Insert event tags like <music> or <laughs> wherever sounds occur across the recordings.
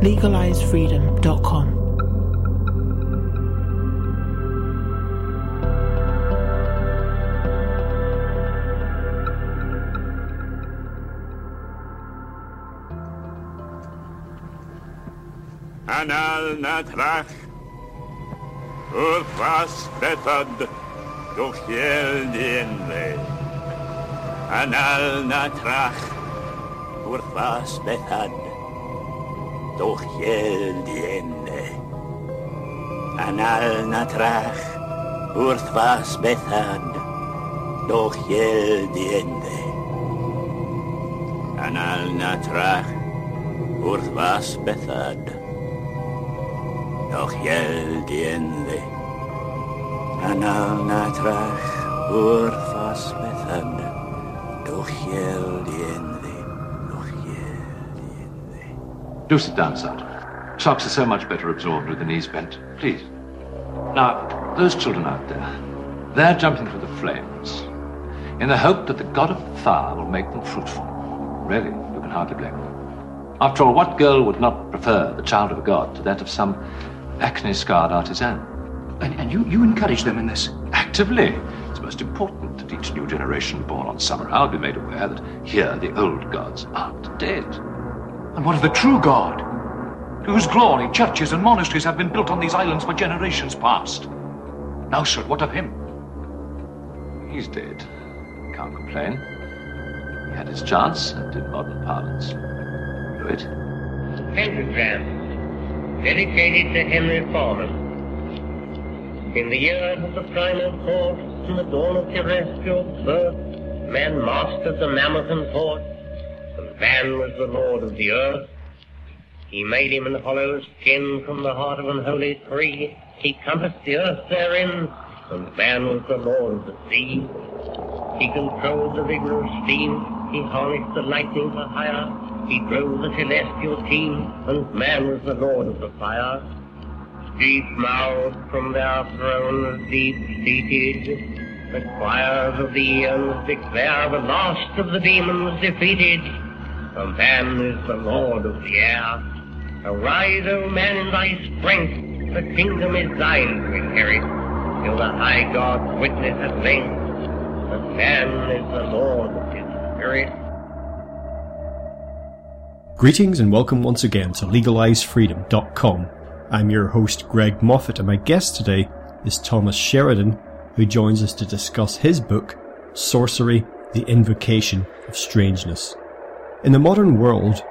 LegalizeFreedom.com. Anal na trach, was bethod, gochiel dienle. Anal na trach, was bethod, gochiel dienle. Anal na trach, wrth was bethod, gochiel dienle. Anal na trach, wrth was bethod, noch jel diende. Anal na trach wrth was bethad, doch jel Do sit down, Sergeant. Socks are so much better absorbed with the knees bent. Please. Now, those children out there, they're jumping through the flames in the hope that the god of fire will make them fruitful. Really, you can hardly blame them. After all, what girl would not prefer the child of a god to that of some acne-scarred artisan? And, and you, you encourage them in this? Actively. It's most important that each new generation born on Summerisle be made aware that here the old gods aren't dead. And what of the true God? To whose glory churches and monasteries have been built on these islands for generations past. Now, sir, what of him? He's dead. Can't complain. He had his chance, and in modern parlance, blew it. Pentagram, dedicated to Henry Farman. In the years of the primal force and the dawn of terrestrial birth, man mastered the mammoth and horse, and man was the lord of the earth. He made him an hollow skin from the heart of an holy tree. He compassed the earth therein, and man was the lord of the sea. He controlled the vigor of steam. He harnessed the lightning for hire. He drove the celestial team, and man was the lord of the fire. Deep mouthed from their thrones, deep seated, the choirs of the eons declare the last of the demons defeated. For man is the lord of the air. Arise, O man, in thy strength, the kingdom is thine to inherit, till the high God witness at length that man is the lord of his spirit. Greetings and welcome once again to LegalizeFreedom.com. I'm your host Greg Moffat and my guest today is Thomas Sheridan who joins us to discuss his book Sorcery, the Invocation of Strangeness. In the modern world,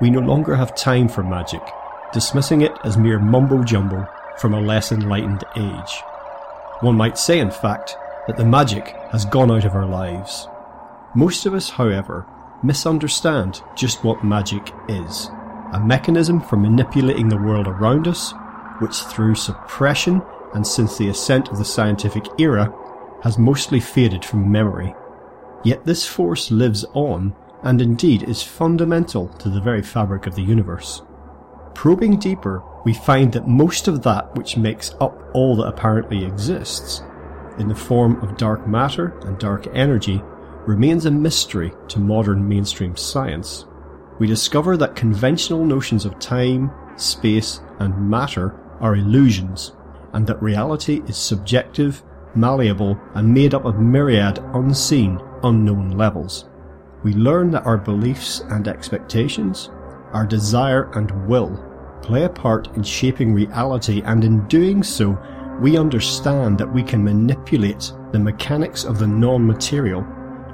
we no longer have time for magic, dismissing it as mere mumbo jumbo from a less enlightened age. One might say, in fact, that the magic has gone out of our lives. Most of us, however, misunderstand just what magic is. A mechanism for manipulating the world around us, which through suppression and since the ascent of the scientific era has mostly faded from memory. Yet this force lives on and indeed is fundamental to the very fabric of the universe. Probing deeper, we find that most of that which makes up all that apparently exists, in the form of dark matter and dark energy, remains a mystery to modern mainstream science. We discover that conventional notions of time, space, and matter are illusions, and that reality is subjective, malleable, and made up of myriad unseen, unknown levels. We learn that our beliefs and expectations, our desire and will, play a part in shaping reality, and in doing so, we understand that we can manipulate the mechanics of the non material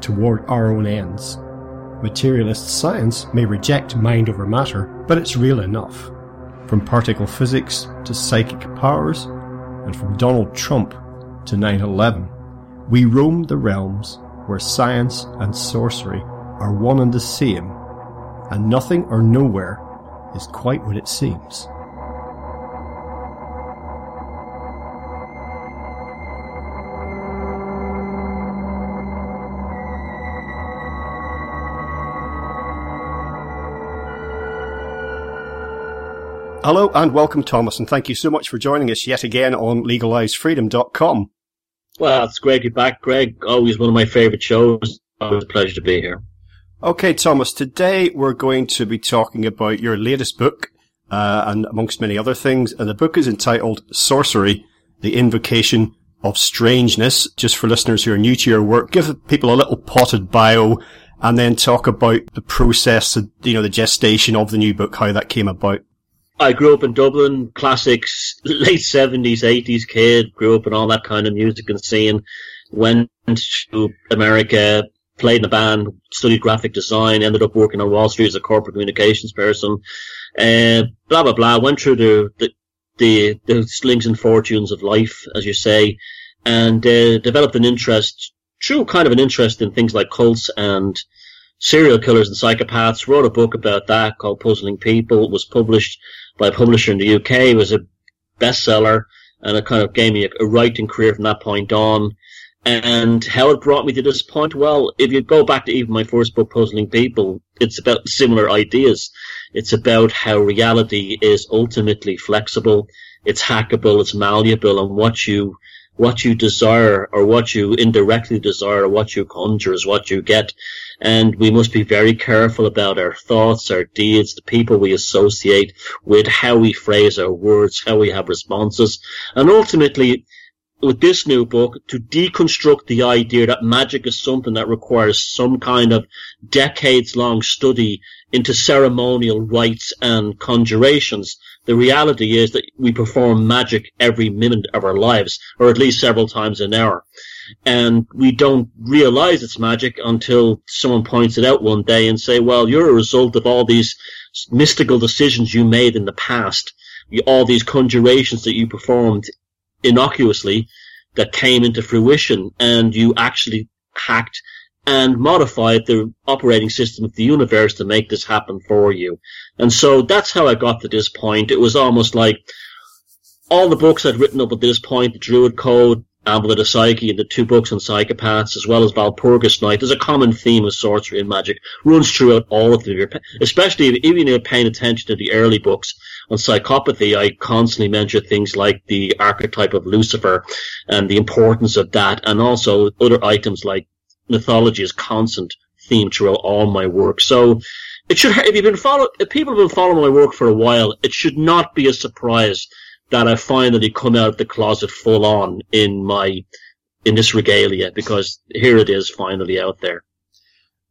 toward our own ends. Materialist science may reject mind over matter, but it's real enough. From particle physics to psychic powers, and from Donald Trump to 9 11, we roam the realms where science and sorcery are one and the same, and nothing or nowhere is quite what it seems. Hello and welcome, Thomas, and thank you so much for joining us yet again on legalizefreedom.com. Well, it's great to be back, Greg. Always one of my favourite shows. Always a pleasure to be here. Okay, Thomas, today we're going to be talking about your latest book, uh, and amongst many other things, and the book is entitled Sorcery, The Invocation of Strangeness. Just for listeners who are new to your work, give people a little potted bio and then talk about the process, you know, the gestation of the new book, how that came about. I grew up in Dublin, classics, <laughs> late 70s, 80s kid, grew up in all that kind of music and scene, went to America, played in a band, studied graphic design, ended up working on Wall Street as a corporate communications person, uh, blah, blah, blah, went through the, the, the, the slings and fortunes of life, as you say, and uh, developed an interest, true kind of an interest in things like cults and serial killers and psychopaths. Wrote a book about that called Puzzling People. It was published by a publisher in the UK. It was a bestseller, and it kind of gave me a, a writing career from that point on. And how it brought me to this point, well, if you go back to even my first book, Puzzling People, it's about similar ideas. It's about how reality is ultimately flexible, it's hackable, it's malleable, and what you what you desire or what you indirectly desire or what you conjure is what you get. And we must be very careful about our thoughts, our deeds, the people we associate with, how we phrase our words, how we have responses. And ultimately, with this new book, to deconstruct the idea that magic is something that requires some kind of decades long study into ceremonial rites and conjurations the reality is that we perform magic every minute of our lives, or at least several times an hour. And we don't realize it's magic until someone points it out one day and say, well, you're a result of all these mystical decisions you made in the past, all these conjurations that you performed innocuously that came into fruition and you actually hacked and modified the operating system of the universe to make this happen for you. And so that's how I got to this point. It was almost like all the books I'd written up at this point, the Druid Code, Anvil of Psyche, and the two books on psychopaths, as well as Walpurgis Night, there's a common theme of sorcery and magic, runs throughout all of them. Especially if, even if you're paying attention to the early books on psychopathy, I constantly mention things like the archetype of Lucifer and the importance of that, and also other items like mythology is constant theme throughout all my work. So it should, if you've been follow, if people have been following my work for a while, it should not be a surprise that I finally come out of the closet full on in my, in this regalia, because here it is finally out there.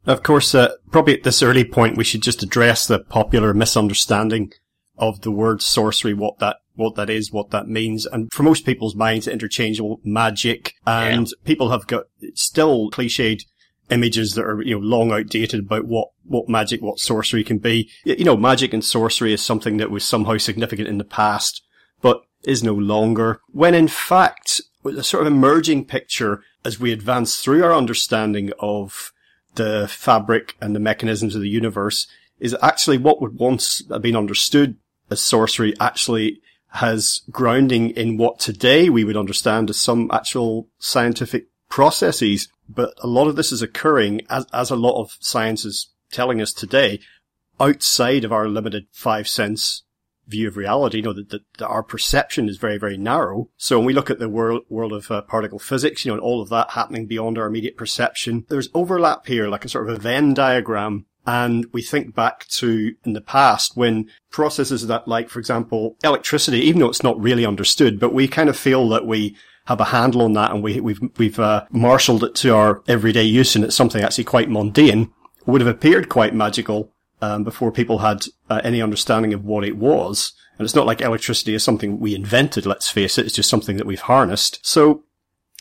Of course, uh, probably at this early point, we should just address the popular misunderstanding of the word sorcery, what that what that is, what that means. And for most people's minds, interchangeable magic and yeah. people have got still cliched images that are, you know, long outdated about what, what magic, what sorcery can be. You know, magic and sorcery is something that was somehow significant in the past, but is no longer. When in fact, a sort of emerging picture as we advance through our understanding of the fabric and the mechanisms of the universe is actually what would once have been understood as sorcery actually has grounding in what today we would understand as some actual scientific processes. But a lot of this is occurring as, as a lot of science is telling us today outside of our limited five sense view of reality. You know, that, that, that, our perception is very, very narrow. So when we look at the world, world of uh, particle physics, you know, and all of that happening beyond our immediate perception, there's overlap here, like a sort of a Venn diagram and we think back to in the past when processes that like, for example, electricity, even though it's not really understood, but we kind of feel that we have a handle on that and we, we've, we've, uh, marshaled it to our everyday use and it's something actually quite mundane, would have appeared quite magical, um, before people had uh, any understanding of what it was. And it's not like electricity is something we invented, let's face it. It's just something that we've harnessed. So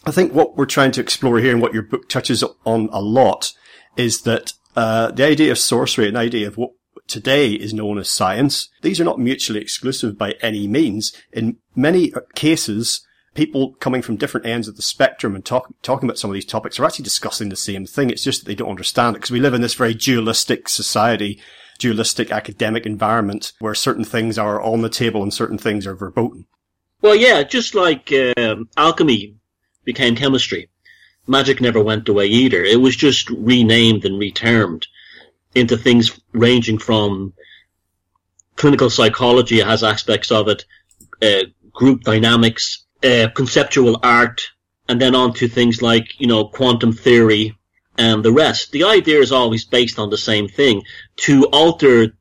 I think what we're trying to explore here and what your book touches on a lot is that uh, the idea of sorcery and the idea of what today is known as science, these are not mutually exclusive by any means. In many cases, people coming from different ends of the spectrum and talk, talking about some of these topics are actually discussing the same thing. It's just that they don't understand it because we live in this very dualistic society, dualistic academic environment where certain things are on the table and certain things are verboten. Well, yeah, just like um, alchemy became chemistry magic never went away either. It was just renamed and retermed into things ranging from clinical psychology has aspects of it, uh, group dynamics, uh, conceptual art, and then on to things like, you know, quantum theory and the rest. The idea is always based on the same thing to alter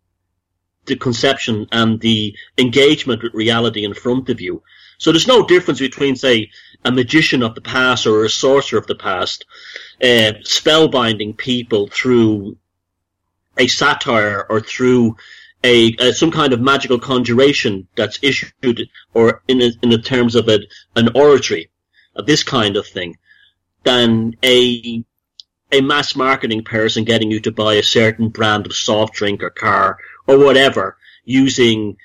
the conception and the engagement with reality in front of you. So there's no difference between, say, a magician of the past or a sorcerer of the past, uh, spellbinding people through a satire or through a, a, some kind of magical conjuration that's issued or in a, in the terms of a, an oratory, of this kind of thing, than a a mass marketing person getting you to buy a certain brand of soft drink or car or whatever using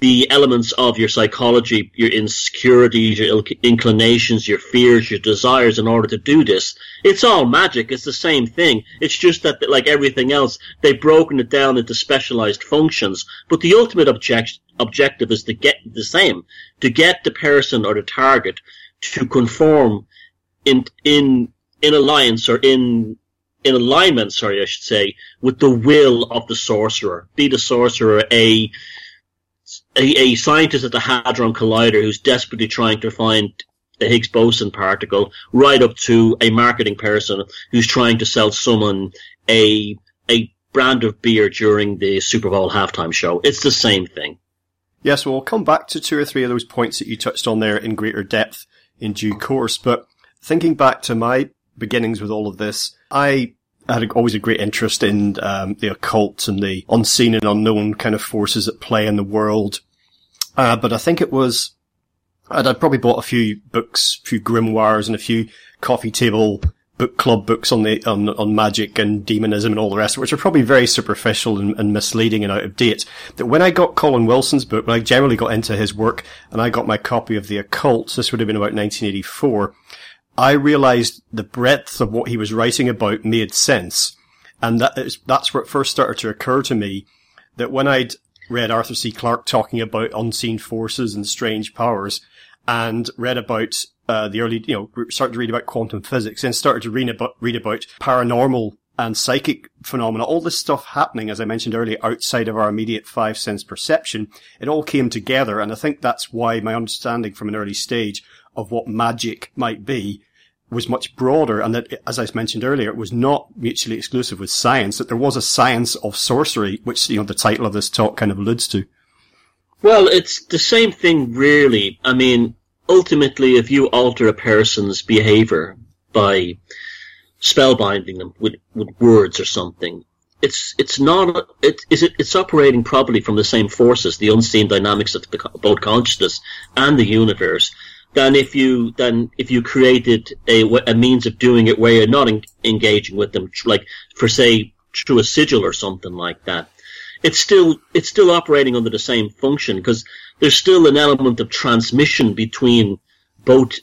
the elements of your psychology, your insecurities, your inclinations, your fears, your desires in order to do this. It's all magic. It's the same thing. It's just that, like everything else, they've broken it down into specialized functions. But the ultimate object, objective is to get the same, to get the person or the target to conform in, in, in alliance or in in alignment, sorry, I should say, with the will of the sorcerer. Be the sorcerer a a, a scientist at the Hadron Collider who's desperately trying to find the Higgs boson particle, right up to a marketing person who's trying to sell someone a a brand of beer during the Super Bowl halftime show. It's the same thing. Yes, well, we'll come back to two or three of those points that you touched on there in greater depth in due course. But thinking back to my beginnings with all of this, I had always a great interest in um, the occult and the unseen and unknown kind of forces at play in the world. Uh, but I think it was, I'd, I'd, probably bought a few books, a few grimoires and a few coffee table book club books on the, on, on magic and demonism and all the rest, which are probably very superficial and, and misleading and out of date. That when I got Colin Wilson's book, when I generally got into his work and I got my copy of the occult, this would have been about 1984, I realized the breadth of what he was writing about made sense. And that is, that's what first started to occur to me that when I'd read Arthur C. Clarke talking about unseen forces and strange powers and read about uh, the early, you know, started to read about quantum physics and started to read about, read about paranormal and psychic phenomena, all this stuff happening, as I mentioned earlier, outside of our immediate five sense perception, it all came together. And I think that's why my understanding from an early stage of what magic might be was much broader and that, as I mentioned earlier, it was not mutually exclusive with science, that there was a science of sorcery, which, you know, the title of this talk kind of alludes to. Well, it's the same thing, really. I mean, ultimately, if you alter a person's behavior by spellbinding them with, with words or something, it's it's not it is it, it's operating probably from the same forces, the unseen dynamics of the, both consciousness and the universe than if you than if you created a, a means of doing it where you're not en- engaging with them, like for say through a sigil or something like that. It's still it's still operating under the same function because there's still an element of transmission between both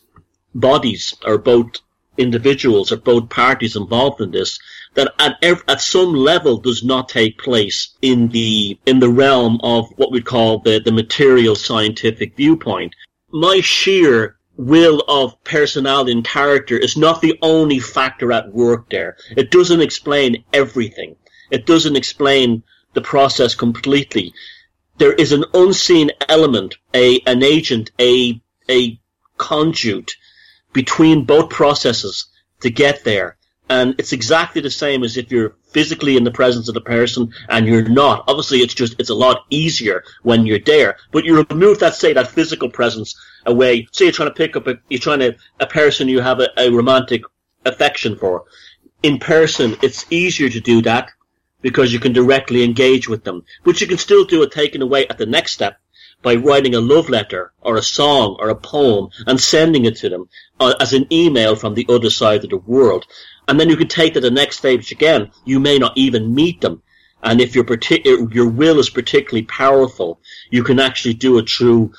bodies or both individuals or both parties involved in this that at ev- at some level does not take place in the in the realm of what we call the the material scientific viewpoint my sheer will of personality and character is not the only factor at work there. It doesn't explain everything. It doesn't explain the process completely. There is an unseen element, a an agent, a a conduit between both processes to get there. And it's exactly the same as if you're physically in the presence of the person and you're not. Obviously, it's just, it's a lot easier when you're there. But you remove that, say, that physical presence away. Say you're trying to pick up a, you're trying to, a person you have a, a romantic affection for. In person, it's easier to do that because you can directly engage with them. But you can still do it taken away at the next step by writing a love letter or a song or a poem and sending it to them uh, as an email from the other side of the world. And then you can take to the next stage again. You may not even meet them. And if your partic- your will is particularly powerful, you can actually do it through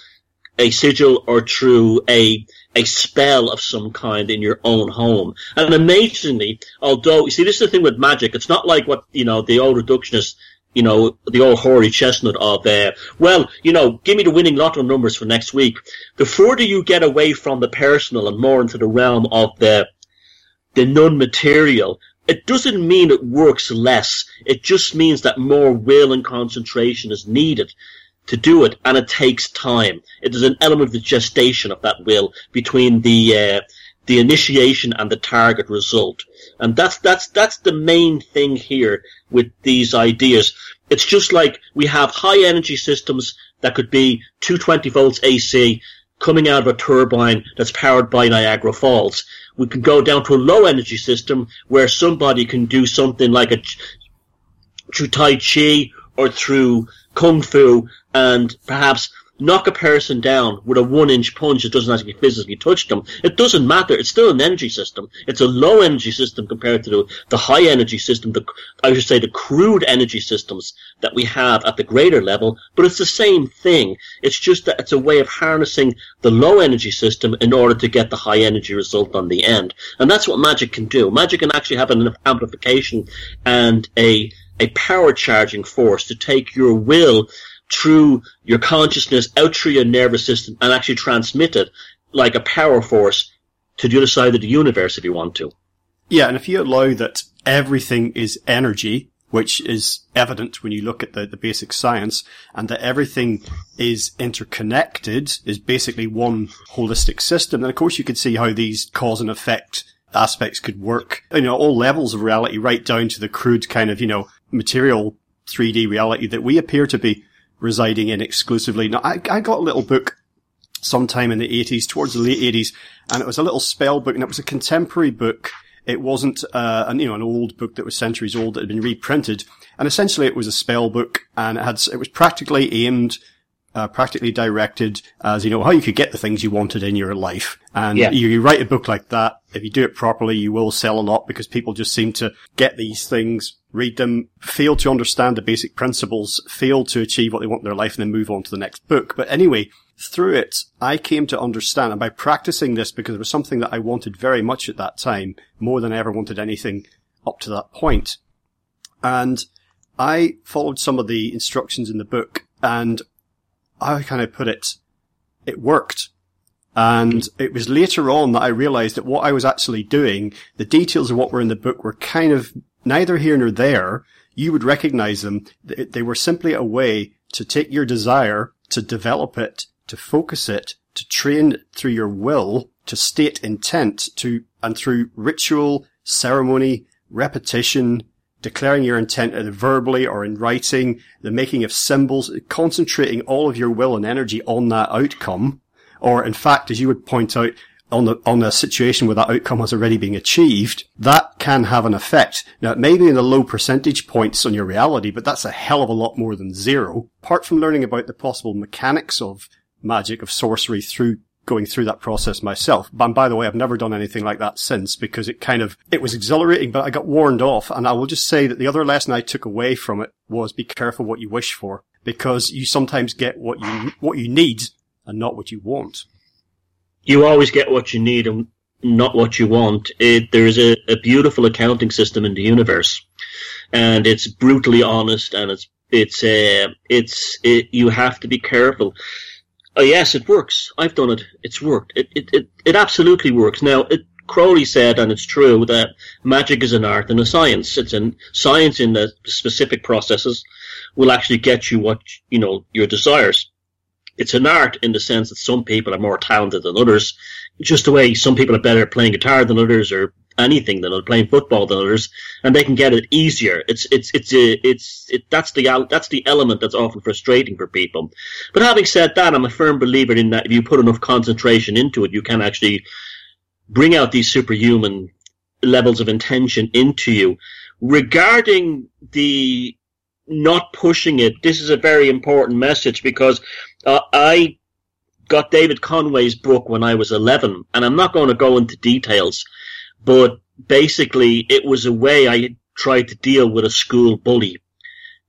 a sigil or through a a spell of some kind in your own home. And amazingly, although you see, this is the thing with magic. It's not like what you know the old reductionist, you know, the old hoary chestnut of, uh, well, you know, give me the winning lotto numbers for next week. The further you get away from the personal and more into the realm of the, the non-material, it doesn't mean it works less. It just means that more will and concentration is needed to do it, and it takes time. It is an element of the gestation of that will between the uh, the initiation and the target result, and that's that's that's the main thing here with these ideas. It's just like we have high energy systems that could be 220 volts AC coming out of a turbine that's powered by Niagara Falls. We can go down to a low energy system where somebody can do something like a through Tai Chi or through Kung Fu and perhaps knock a person down with a one inch punch that doesn't actually physically touch them. It doesn't matter. It's still an energy system. It's a low energy system compared to the, the high energy system, the, I should say the crude energy systems that we have at the greater level, but it's the same thing. It's just that it's a way of harnessing the low energy system in order to get the high energy result on the end. And that's what magic can do. Magic can actually have an amplification and a a power charging force to take your will through your consciousness out through your nervous system and actually transmit it like a power force to the other side of the universe if you want to. Yeah, and if you allow that everything is energy, which is evident when you look at the, the basic science, and that everything is interconnected, is basically one holistic system, then of course you could see how these cause and effect aspects could work, you know, all levels of reality, right down to the crude kind of, you know, material 3D reality that we appear to be residing in exclusively. Now, I, I got a little book sometime in the 80s, towards the late 80s, and it was a little spell book, and it was a contemporary book. It wasn't, uh, an, you know, an old book that was centuries old that had been reprinted. And essentially it was a spell book, and it had, it was practically aimed uh, practically directed as you know how you could get the things you wanted in your life. And Yeah. you, you write a book like that, if you do it properly, you will sell a lot because people just seem to get these things, read them, fail to understand the basic principles, fail to achieve what they want in their life, and then move on to the next book. But anyway, through it, I came to understand, and by practicing this, because it was something that I wanted very much at that time, more than I ever wanted anything up to that point. And I followed some of the instructions in the book, and how can I put it? It worked. And it was later on that I realized that what I was actually doing, the details of what were in the book were kind of neither here nor there. You would recognize them. They were simply a way to take your desire, to develop it, to focus it, to train it through your will, to state intent, to, and through ritual, ceremony, repetition, declaring your intent either verbally or in writing, the making of symbols, concentrating all of your will and energy on that outcome, or in fact, as you would point out, on the, on a situation where that outcome has already been achieved, that can have an effect. Now, it may be in the low percentage points on your reality, but that's a hell of a lot more than zero. Apart from learning about the possible mechanics of magic, of sorcery through going through that process myself. And by the way, I've never done anything like that since because it kind of, it was exhilarating, but I got warned off. And I will just say that the other lesson I took away from it was be careful what you wish for because you sometimes get what you, what you need and not what you want. You always get what you need and not what you want. It, there is a, a beautiful accounting system in the universe, and it's brutally honest, and it's it's uh, it's it, you have to be careful. Oh yes, it works. I've done it. It's worked. It it it, it absolutely works. Now, it, Crowley said, and it's true, that magic is an art and a science. It's a science in the specific processes will actually get you what you know your desires it's an art in the sense that some people are more talented than others. Just the way some people are better at playing guitar than others, or anything than playing football than others, and they can get it easier. It's it's it's a, it's it, that's the that's the element that's often frustrating for people. But having said that, I'm a firm believer in that if you put enough concentration into it, you can actually bring out these superhuman levels of intention into you. Regarding the not pushing it, this is a very important message because uh, I got David Conway's book when I was 11, and I'm not going to go into details, but basically it was a way I tried to deal with a school bully.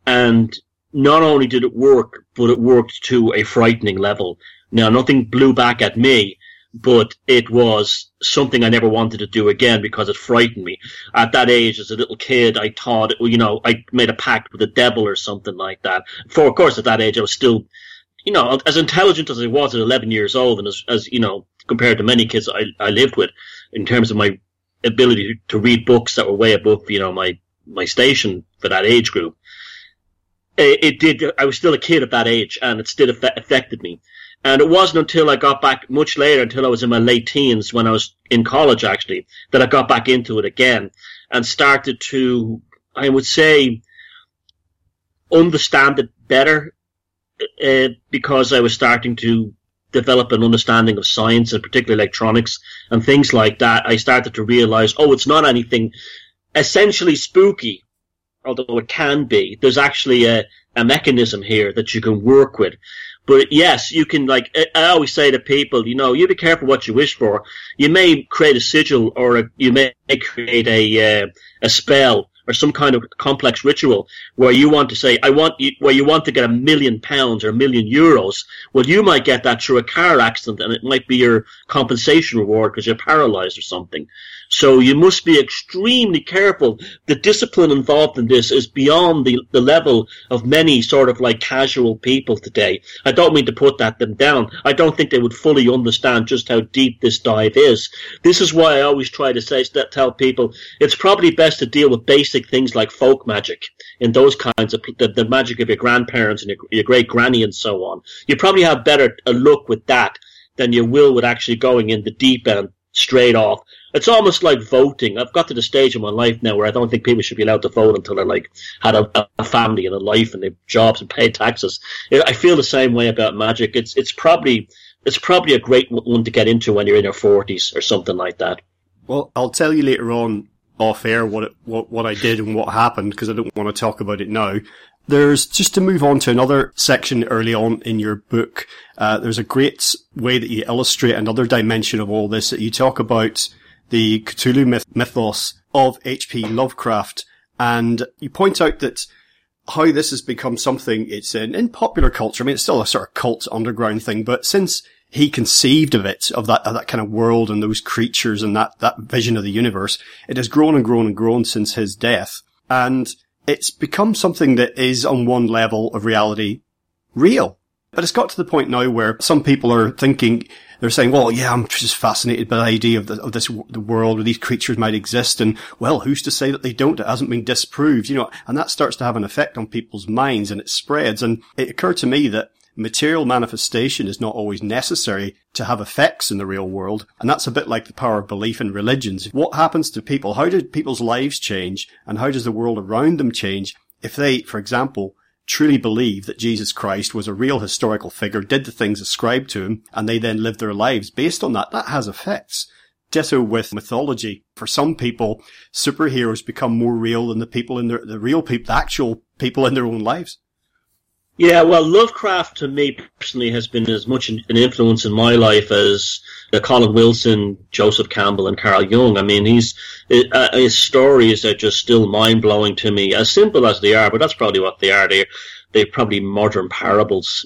And not only did it work, but it worked to a frightening level. Now, nothing blew back at me, but it was something I never wanted to do again because it frightened me. At that age, as a little kid, I thought, you know, I made a pact with the devil or something like that. For, of course, at that age, I was still, you know, as intelligent as I was at 11 years old, and as, as you know, compared to many kids I, I lived with, in terms of my ability to read books that were way above, you know, my, my station for that age group. It, it did, I was still a kid at that age and it still affected me. And it wasn't until I got back much later, until I was in my late teens, when I was in college actually, that I got back into it again and started to, I would say, understand it better uh, because I was starting to develop an understanding of science and particularly electronics and things like that. I started to realize, oh, it's not anything essentially spooky, although it can be. There's actually a, a mechanism here that you can work with. But yes, you can like I always say to people, you know, you be careful what you wish for. You may create a sigil or a, you may create a uh, a spell or some kind of complex ritual where you want to say, I want you, where you want to get a million pounds or a million euros. Well, you might get that through a car accident and it might be your compensation reward because you're paralyzed or something. So you must be extremely careful. The discipline involved in this is beyond the, the level of many sort of like casual people today. I don't mean to put that them down. I don't think they would fully understand just how deep this dive is. This is why I always try to say, tell people it's probably best to deal with basic things like folk magic and those kinds of the, the magic of your grandparents and your, your great granny and so on. You probably have better uh, a look with that than you will with actually going in the deep end straight off it's almost like voting. I've got to the stage in my life now where I don't think people should be allowed to vote until they're like had a, a family and a life and they've jobs and pay taxes. I feel the same way about magic. It's it's probably it's probably a great one to get into when you're in your forties or something like that. Well, I'll tell you later on off air what it, what what I did and what happened because I don't want to talk about it now. There's just to move on to another section early on in your book. Uh, there's a great way that you illustrate another dimension of all this that you talk about the Cthulhu myth- mythos of H.P. Lovecraft. And you point out that how this has become something it's in, in popular culture. I mean, it's still a sort of cult underground thing, but since he conceived of it, of that, of that kind of world and those creatures and that, that vision of the universe, it has grown and grown and grown since his death. And it's become something that is on one level of reality real. But it's got to the point now where some people are thinking, they're saying, well, yeah, I'm just fascinated by the idea of, the, of this, the world where these creatures might exist. And well, who's to say that they don't? It hasn't been disproved, you know, and that starts to have an effect on people's minds and it spreads. And it occurred to me that material manifestation is not always necessary to have effects in the real world. And that's a bit like the power of belief in religions. What happens to people? How do people's lives change? And how does the world around them change if they, for example, truly believe that Jesus Christ was a real historical figure, did the things ascribed to him, and they then lived their lives based on that, that has effects. Ditto with mythology. For some people, superheroes become more real than the people in their, the real people, the actual people in their own lives. Yeah, well, Lovecraft to me personally has been as much an influence in my life as uh, Colin Wilson, Joseph Campbell, and Carl Jung. I mean, he's uh, his stories are just still mind blowing to me, as simple as they are. But that's probably what they are. They they're probably modern parables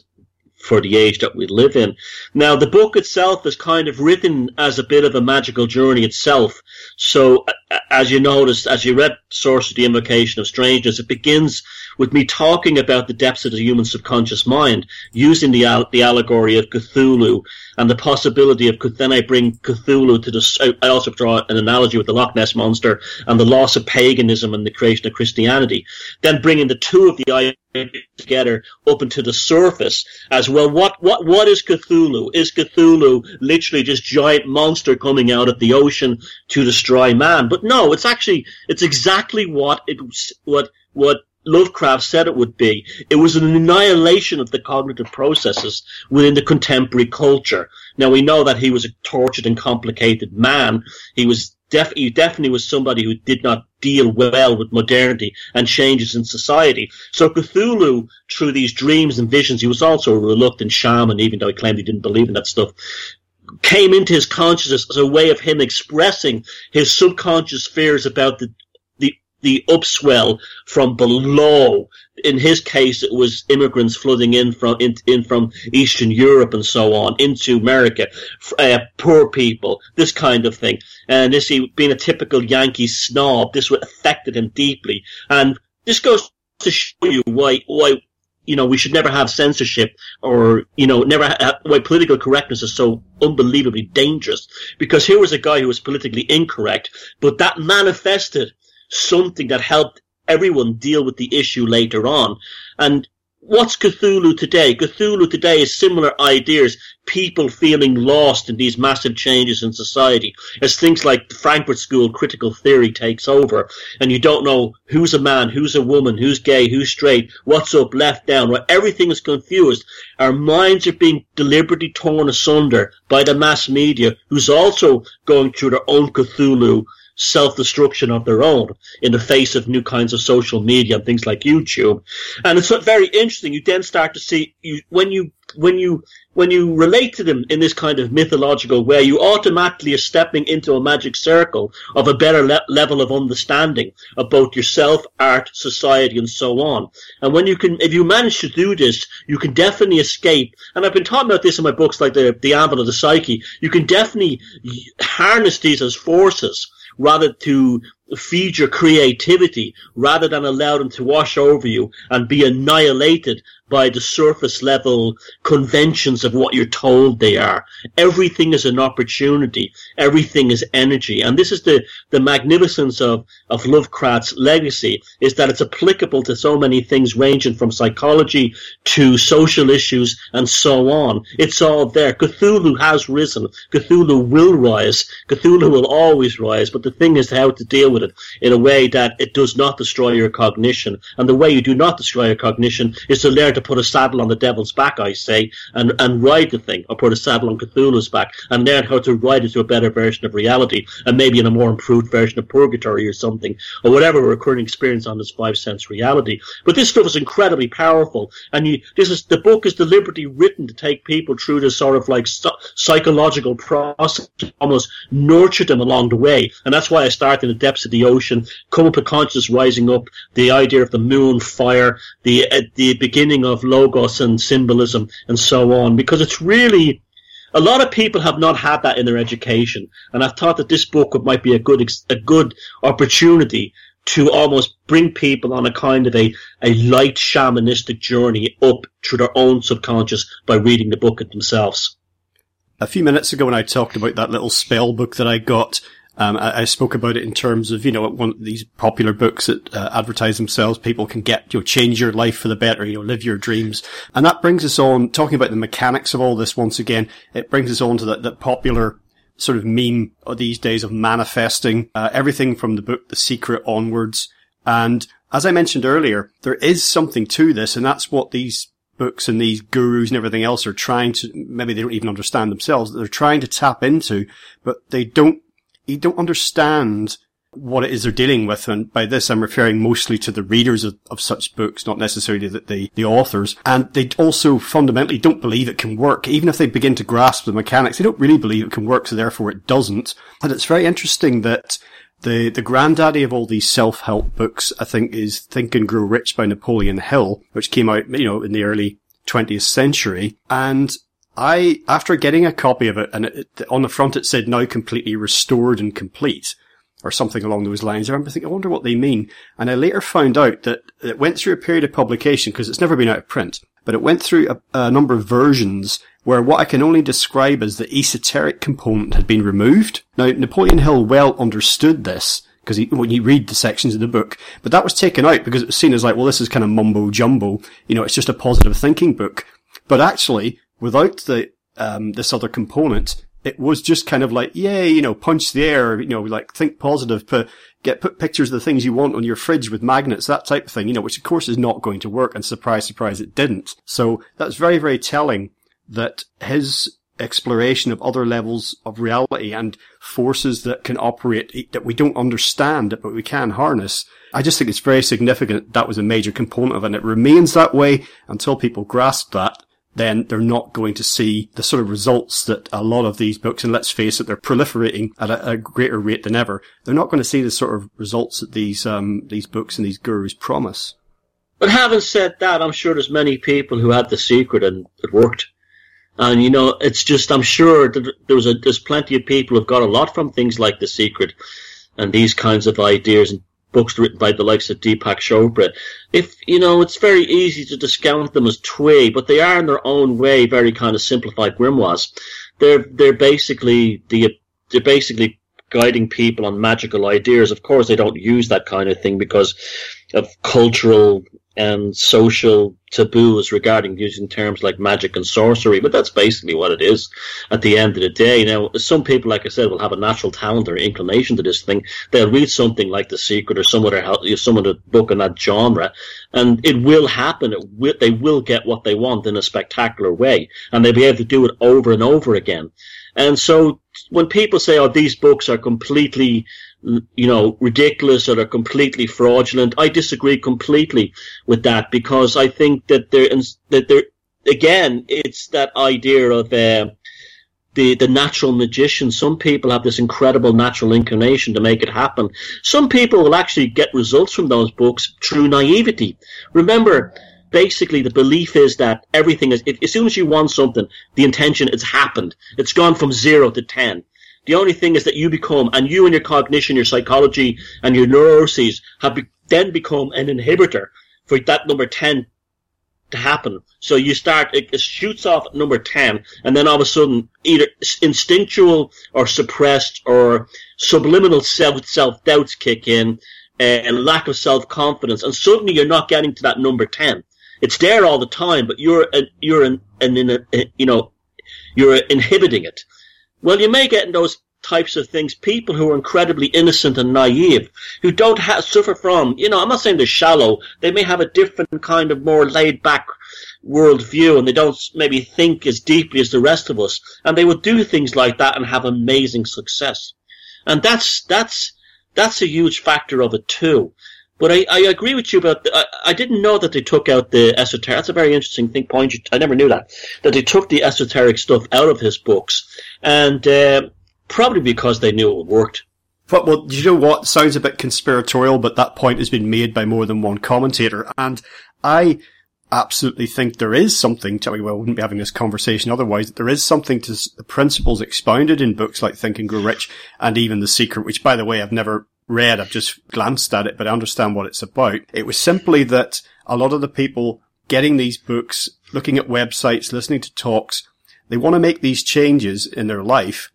for the age that we live in. Now, the book itself is kind of written as a bit of a magical journey itself. So, as you noticed, as you read Sorcery the Invocation of Strangeness, it begins with me talking about the depths of the human subconscious mind, using the, the allegory of Cthulhu and the possibility of, could then I bring Cthulhu to the, I also draw an analogy with the Loch Ness Monster and the loss of paganism and the creation of Christianity. Then bringing the two of the together up into the surface as well. What, what, what is Cthulhu? Is Cthulhu literally just giant monster coming out of the ocean to destroy man? But no, it's actually, it's exactly what it, what, what Lovecraft said it would be. It was an annihilation of the cognitive processes within the contemporary culture. Now we know that he was a tortured and complicated man. He was def- he definitely was somebody who did not deal well with modernity and changes in society. So Cthulhu, through these dreams and visions, he was also a reluctant shaman, even though he claimed he didn't believe in that stuff came into his consciousness as a way of him expressing his subconscious fears about the the upswell from below. In his case, it was immigrants flooding in from in, in from Eastern Europe and so on into America, uh, poor people, this kind of thing. And this, he being a typical Yankee snob, this affected him deeply. And this goes to show you why why you know, we should never have censorship or, you know, never why political correctness is so unbelievably dangerous. Because here was a guy who was politically incorrect, but that manifested something that helped everyone deal with the issue later on. And what's Cthulhu today? Cthulhu today is similar ideas, people feeling lost in these massive changes in society, as things like the Frankfurt School critical theory takes over, and you don't know who's a man, who's a woman, who's gay, who's straight, what's up, left, down, right? Everything is confused. Our minds are being deliberately torn asunder by the mass media, who's also going through their own Cthulhu self-destruction of their own in the face of new kinds of social media and things like YouTube. And it's very interesting. You then start to see you, when you when you when you relate to them in this kind of mythological way, you automatically are stepping into a magic circle of a better le- level of understanding both yourself, art, society, and so on. And when you can, if you manage to do this, you can definitely escape. And I've been talking about this in my books, like the the Anvil of the Psyche. You can definitely harness these as forces rather to feed your creativity rather than allow them to wash over you and be annihilated by the surface level conventions of what you're told they are. Everything is an opportunity. Everything is energy. And this is the, the magnificence of, of Lovecraft's legacy is that it's applicable to so many things ranging from psychology to social issues and so on. It's all there. Cthulhu has risen. Cthulhu will rise. Cthulhu will always rise. But the thing is how to deal with it in a way that it does not destroy your cognition. And the way you do not destroy your cognition is to learn to put a saddle on the devil's back, I say, and, and ride the thing, or put a saddle on Cthulhu's back, and learn how to ride it to a better version of reality, and maybe in a more improved version of purgatory or something, or whatever we're currently experience on this five sense reality. But this stuff is incredibly powerful, and you, this is, the book is deliberately written to take people through this sort of like psychological process, almost nurture them along the way, and that's why I start in the depths of the ocean, come up with consciousness rising up, the idea of the moon, fire, the, uh, the beginning of logos and symbolism and so on, because it's really, a lot of people have not had that in their education, and I've thought that this book might be a good, a good opportunity to almost bring people on a kind of a, a light shamanistic journey up through their own subconscious by reading the book themselves. A few minutes ago when I talked about that little spell book that I got, um, I, I, spoke about it in terms of, you know, one of these popular books that uh, advertise themselves. People can get, you know, change your life for the better, you know, live your dreams. And that brings us on, talking about the mechanics of all this once again, it brings us on to that, that popular sort of meme these days of manifesting, uh, everything from the book The Secret onwards. And as I mentioned earlier, there is something to this, and that's what these books and these gurus and everything else are trying to, maybe they don't even understand themselves, they're trying to tap into, but they don't you don't understand what it is they're dealing with. And by this, I'm referring mostly to the readers of, of such books, not necessarily the, the, the, authors. And they also fundamentally don't believe it can work. Even if they begin to grasp the mechanics, they don't really believe it can work. So therefore it doesn't. And it's very interesting that the, the granddaddy of all these self-help books, I think, is Think and Grow Rich by Napoleon Hill, which came out, you know, in the early 20th century. And I, after getting a copy of it, and it, on the front it said now completely restored and complete, or something along those lines, I remember thinking, I wonder what they mean. And I later found out that it went through a period of publication, because it's never been out of print, but it went through a, a number of versions where what I can only describe as the esoteric component had been removed. Now, Napoleon Hill well understood this, because when you read the sections of the book, but that was taken out because it was seen as like, well, this is kind of mumbo jumbo. You know, it's just a positive thinking book. But actually, without the um, this other component, it was just kind of like, yay, you know, punch the air, you know, like think positive, put, get, put pictures of the things you want on your fridge with magnets, that type of thing, you know, which of course is not going to work. And surprise, surprise, it didn't. So that's very, very telling that his exploration of other levels of reality and forces that can operate that we don't understand, but we can harness. I just think it's very significant that was a major component of it and it remains that way until people grasp that then they're not going to see the sort of results that a lot of these books, and let's face it, they're proliferating at a, a greater rate than ever. They're not going to see the sort of results that these um, these books and these gurus promise. But having said that, I'm sure there's many people who had the secret and it worked. And you know, it's just I'm sure that there was a there's plenty of people who've got a lot from things like the secret and these kinds of ideas and books written by the likes of Deepak Chopra. If you know, it's very easy to discount them as twee, but they are in their own way very kind of simplified grimoires. They're they're basically the they're basically guiding people on magical ideas. Of course, they don't use that kind of thing because of cultural and social taboos regarding using terms like magic and sorcery, but that's basically what it is at the end of the day. Now, some people, like I said, will have a natural talent or inclination to this thing. They'll read something like The Secret or some other, some other book in that genre, and it will happen. It will, they will get what they want in a spectacular way, and they'll be able to do it over and over again. And so when people say, oh, these books are completely you know, ridiculous or they're completely fraudulent. I disagree completely with that because I think that there, that there, again, it's that idea of, uh, the, the natural magician. Some people have this incredible natural inclination to make it happen. Some people will actually get results from those books through naivety. Remember, basically the belief is that everything is, as soon as you want something, the intention, it's happened. It's gone from zero to ten. The only thing is that you become, and you and your cognition, your psychology, and your neuroses have be- then become an inhibitor for that number 10 to happen. So you start, it, it, shoots off at number 10, and then all of a sudden, either instinctual or suppressed or subliminal self, self-doubts kick in, eh, and lack of self-confidence, and suddenly you're not getting to that number 10. It's there all the time, but you're, you're, an, an, an, you know, you're inhibiting it. Well, you may get in those types of things people who are incredibly innocent and naive, who don't ha- suffer from, you know, I'm not saying they're shallow. They may have a different kind of more laid back worldview and they don't maybe think as deeply as the rest of us. And they would do things like that and have amazing success. And that's, that's, that's a huge factor of it too. But I, I agree with you about. The, I, I didn't know that they took out the esoteric. That's a very interesting thing. Point. I never knew that that they took the esoteric stuff out of his books, and uh, probably because they knew it worked. But well, you know what? Sounds a bit conspiratorial, but that point has been made by more than one commentator, and I absolutely think there is something to, well, I wouldn't be having this conversation otherwise, there is something to the principles expounded in books like Think and Grow Rich and even The Secret, which by the way, I've never read. I've just glanced at it, but I understand what it's about. It was simply that a lot of the people getting these books, looking at websites, listening to talks, they want to make these changes in their life,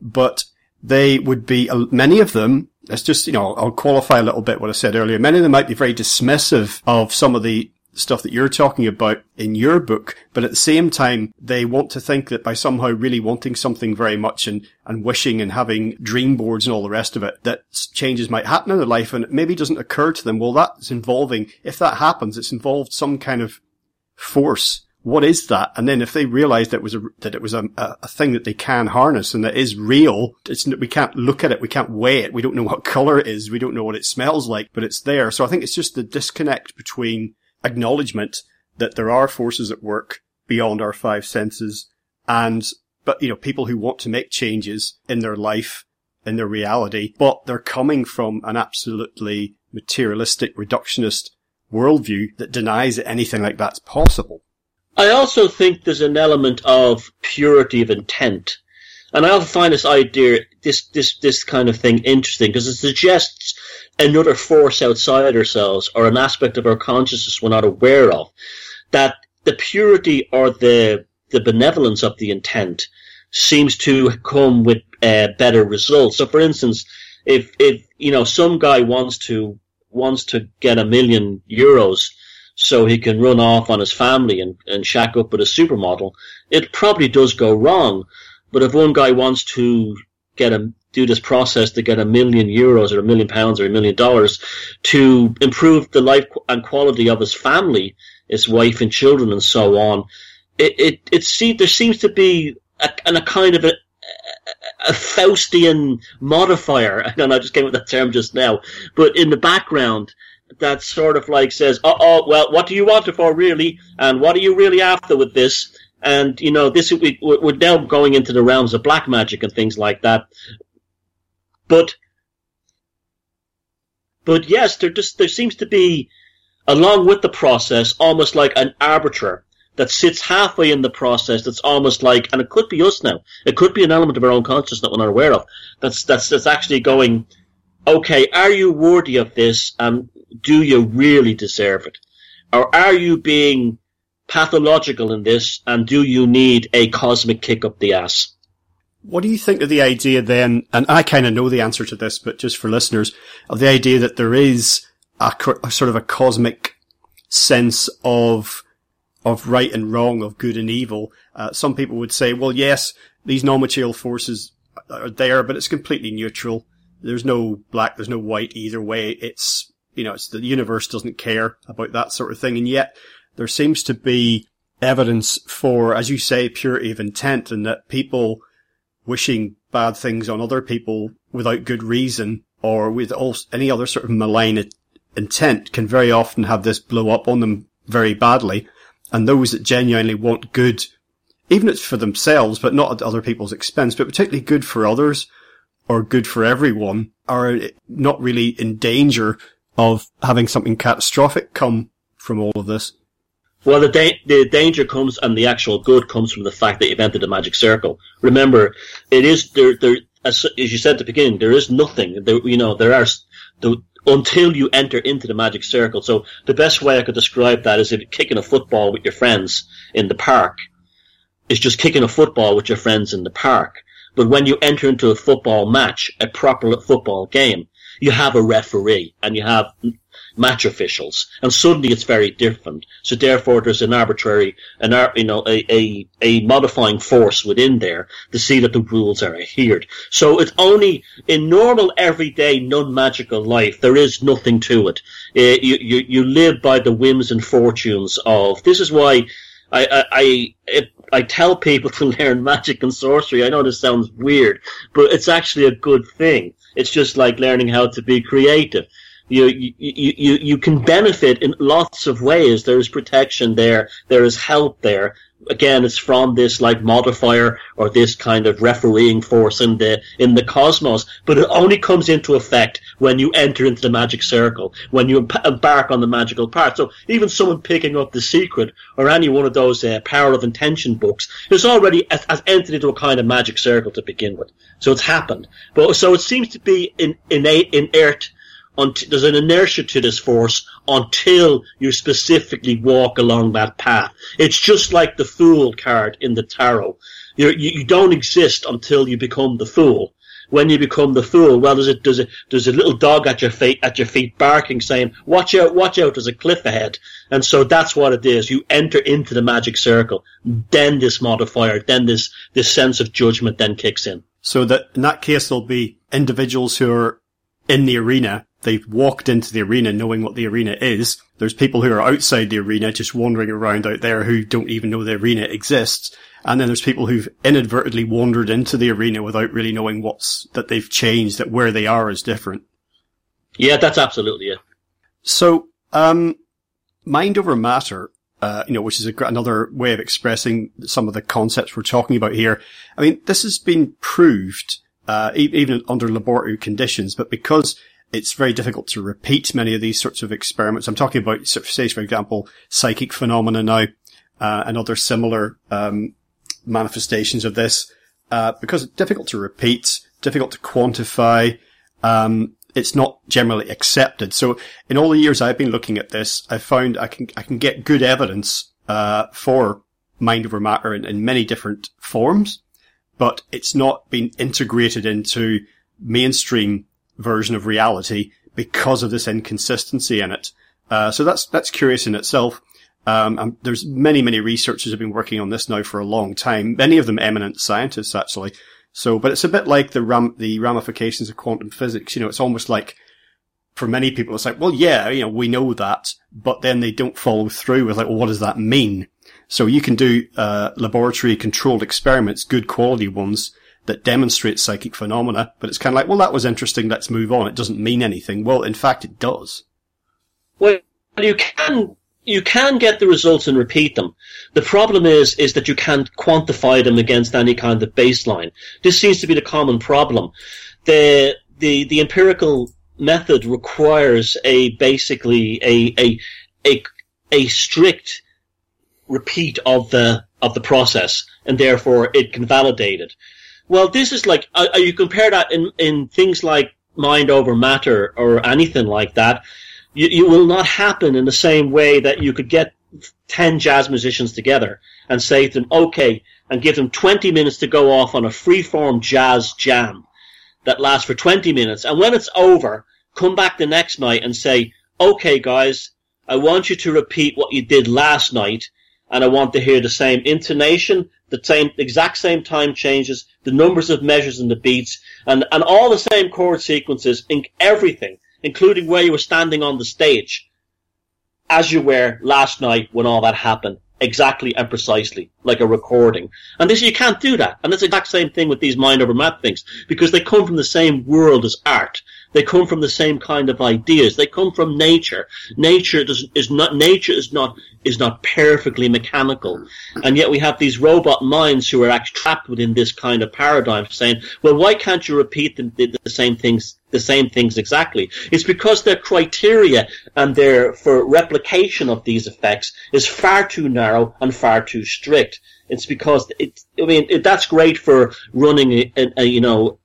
but they would be, many of them, let's just, you know, I'll qualify a little bit what I said earlier. Many of them might be very dismissive of some of the stuff that you're talking about in your book, but at the same time, they want to think that by somehow really wanting something very much and, and wishing and having dream boards and all the rest of it, that changes might happen in their life and it maybe doesn't occur to them, well, that's involving, if that happens, it's involved some kind of force. What is that? And then if they realize that it was a, that it was a, a thing that they can harness and that is real, it's, we can't look at it, we can't weigh it, we don't know what <laughs> color it is, we don't know what it smells like, but it's there. So I think it's just the disconnect between acknowledgement that there are forces at work beyond our five senses and, but, you know, people who want to make changes in their life, in their reality, but they're coming from an absolutely materialistic, reductionist worldview that denies that anything like that's possible. I also think there's an element of purity of intent. And I also find this idea, this, this, this kind of thing interesting because it suggests another force outside ourselves or an aspect of our consciousness we're not aware of. That the purity or the the benevolence of the intent seems to come with uh, better results. So, for instance, if if you know some guy wants to wants to get a million euros so he can run off on his family and, and shack up with a supermodel, it probably does go wrong. But if one guy wants to get a do this process to get a million euros or a million pounds or a million dollars to improve the life and quality of his family, his wife and children and so on. It, it, it see, there seems to be a, a kind of a, a Faustian modifier, <laughs> and I just came with that term just now, but in the background, that sort of like says, oh, oh, well, what do you want it for really? And what are you really after with this? And, you know, this, we, we're now going into the realms of black magic and things like that. But but yes, there just there seems to be, along with the process, almost like an arbiter that sits halfway in the process. That's almost like, and it could be us now. It could be an element of our own consciousness that we're not aware of. That's that's that's actually going okay, are you worthy of this and do you really deserve it? Or are you being pathological in this and do you need a cosmic kick up the ass? What do you think of the idea then, and I kind of know the answer to this, but just for listeners, of the idea that there is a, a sort of a cosmic sense of of right and wrong, of good and evil. Uh, some people would say, well, yes, these non-material forces are there, but it's completely neutral. There's no black, there's no white either way. It's, you know, it's the universe doesn't care about that sort of thing. And yet there seems to be evidence for, as you say, purity of intent and that people wishing bad things on other people without good reason or with any other sort of malign intent can very often have this blow up on them very badly. And those that genuinely want good, even if it's for themselves, but not at other people's expense, but particularly good for others or good for everyone are not really in danger of having something catastrophic come from all of this. Well, the, da- the danger comes and the actual good comes from the fact that you've entered the magic circle. Remember, it is there. There, as, as you said at the beginning, there is nothing. There, you know, there are the, until you enter into the magic circle. So the best way I could describe that is if you're kicking a football with your friends in the park. It's just kicking a football with your friends in the park. But when you enter into a football match, a proper football game, you have a referee and you have match officials, and suddenly it's very different. So therefore, there's an arbitrary, an you know, a, a, a modifying force within there to see that the rules are adhered. So it's only in normal, everyday, non-magical life. There is nothing to it. Uh, you, you you live by the whims and fortunes of. This is why I I. I it, I tell people <laughs> to learn magic and sorcery. I know this sounds weird, but it's actually a good thing. It's just like learning how to be creative you, you, you, you can benefit in lots of ways. There is protection there. There is help there. Again, it's from this like modifier or this kind of refereeing force in the in the cosmos, but it only comes into effect when you enter into the magic circle, when you embark on the magical part. So even someone picking up the secret or any one of those uh, power of intention books has already has, has entered into a kind of magic circle to begin with. So it's happened. But so it seems to be in innate, inert there's an inertia to this force until you specifically walk along that path. It's just like the fool card in the tarot. You're, you you don't exist until you become the fool. When you become the fool, well, there's a, there's a, there's a little dog at your feet, at your feet barking saying, watch out, watch out, there's a cliff ahead. And so that's what it is. You enter into the magic circle. Then this modifier, then this, this sense of judgment then kicks in. So that in that case, there'll be individuals who are in the arena They've walked into the arena knowing what the arena is. There's people who are outside the arena just wandering around out there who don't even know the arena exists. And then there's people who've inadvertently wandered into the arena without really knowing what's, that they've changed, that where they are is different. Yeah, that's absolutely it. So, um, mind over matter, uh, you know, which is a, another way of expressing some of the concepts we're talking about here. I mean, this has been proved, uh, even under laboratory conditions, but because it's very difficult to repeat many of these sorts of experiments. I'm talking about, say, for example, psychic phenomena now, uh, and other similar, um, manifestations of this, uh, because it's difficult to repeat, difficult to quantify, um, it's not generally accepted. So in all the years I've been looking at this, I found I can, I can get good evidence, uh, for mind over matter in, in many different forms, but it's not been integrated into mainstream version of reality because of this inconsistency in it. Uh, so that's that's curious in itself. Um, there's many many researchers have been working on this now for a long time. Many of them eminent scientists actually. So, but it's a bit like the ram the ramifications of quantum physics. You know, it's almost like for many people, it's like, well, yeah, you know, we know that, but then they don't follow through with like, well, what does that mean? So you can do uh, laboratory controlled experiments, good quality ones, that demonstrates psychic phenomena, but it's kind of like, well, that was interesting, let's move on. It doesn't mean anything. Well, in fact, it does. Well, you can you can get the results and repeat them. The problem is is that you can't quantify them against any kind of baseline. This seems to be the common problem. The the the empirical method requires a basically a a a, a strict repeat of the of the process, and therefore it can validate it. Well, this is like uh, uh, you compare that in in things like mind over matter or anything like that, you, you will not happen in the same way that you could get 10 jazz musicians together and say to them, okay, and give them 20 minutes to go off on a free-form jazz jam that lasts for 20 minutes. And when it's over, come back the next night and say, okay, guys, I want you to repeat what you did last night, and I want to hear the same intonation, the same exact same time changes, the numbers of measures and the beats, and, and all the same chord sequences, in everything, including where you were standing on the stage, as you were last night when all that happened exactly and precisely, like a recording. And this, you can't do that. And it's the exact same thing with these mind over math things, because they come from the same world as art. They come from the same kind of ideas. They come from nature. Nature does, is not, nature is not, is not perfectly mechanical. And yet we have these robot minds who are actually trapped within this kind of paradigm saying, well, why can't you repeat the, the, the same things the same things exactly. It's because their criteria and their for replication of these effects is far too narrow and far too strict. It's because it. I mean, it, that's great for running a, a, a you know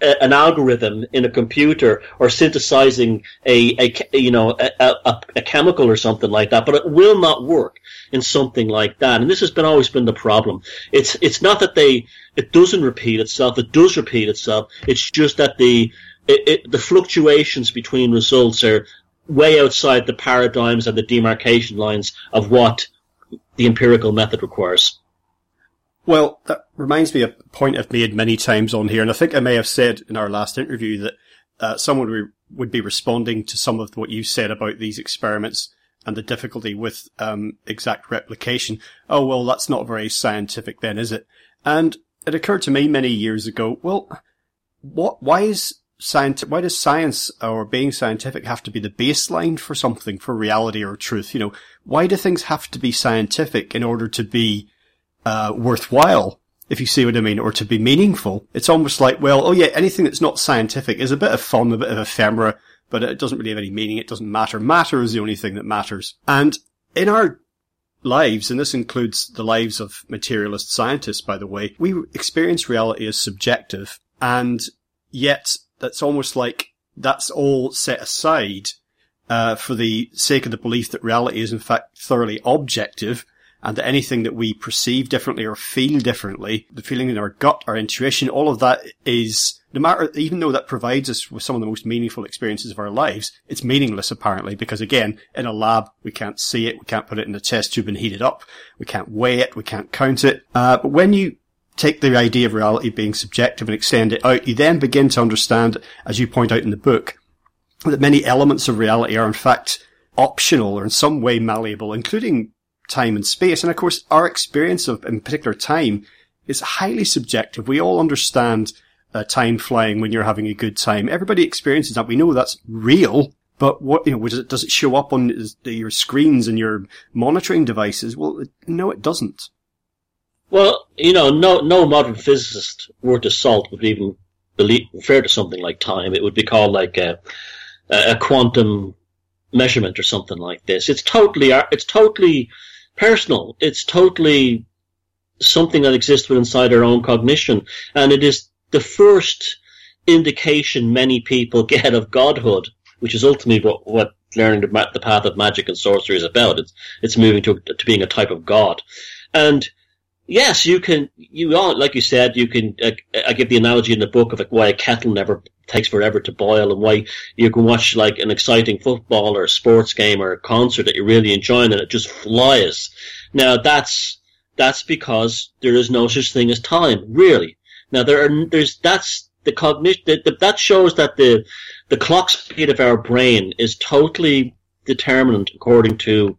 an algorithm in a computer or synthesizing a, a you know a, a, a, chemical or something like that, but it will not work in something like that. And this has been always been the problem. It's it's not that they it doesn't repeat itself. It does repeat itself. It's just that the it, it, the fluctuations between results are way outside the paradigms and the demarcation lines of what the empirical method requires. Well, that reminds me of a point I've made many times on here, and I think I may have said in our last interview that uh, someone would be responding to some of what you said about these experiments and the difficulty with um, exact replication. Oh well, that's not very scientific, then, is it? And it occurred to me many years ago. Well, what? Why is science? Why does science or being scientific have to be the baseline for something, for reality or truth? You know, why do things have to be scientific in order to be uh, worthwhile, if you see what I mean, or to be meaningful. It's almost like, well, oh yeah, anything that's not scientific is a bit of fun, a bit of ephemera, but it doesn't really have any meaning. It doesn't matter. Matter is the only thing that matters. And in our lives, and this includes the lives of materialist scientists, by the way, we experience reality as subjective, and yet that's almost like that's all set aside uh, for the sake of the belief that reality is in fact thoroughly objective, and that anything that we perceive differently or feel differently, the feeling in our gut, our intuition, all of that is, no matter, even though that provides us with some of the most meaningful experiences of our lives, it's meaningless apparently, because again, in a lab, we can't see it, we can't put it in a test tube and heat it up, we can't weigh it, we can't count it. Uh, but when you take the idea of reality being subjective and extend it out, you then begin to understand, as you point out in the book, that many elements of reality are in fact optional or in some way malleable, including time and space. And of course, our experience of, in particular, time is highly subjective. We all understand uh, time flying when you're having a good time. Everybody experiences that. We know that's real. But what, you know, does it, does it show up on your screens and your monitoring devices? Well, no, it doesn't. Well, you know, no, no modern physicist worth of salt would even believe, refer to something like time. It would be called like a, a quantum measurement or something like this. It's totally, it's totally personal. It's totally something that exists within inside our own cognition. And it is the first indication many people <laughs> get of godhood, which is ultimately what, what learning the, the path of magic and sorcery is about. It's, it's moving to, to being a type of god. And yes, you can, you are, like you said, you can, uh, I give the analogy in the book of why a kettle never takes forever to boil and why you can watch like an exciting football or a sports game or a concert that you're really enjoying and it just flies. Now that's, that's because there is no such thing as time, really. Now there are, there's, that's the cognition, that, that shows that the, the clock speed of our brain is totally determinant according to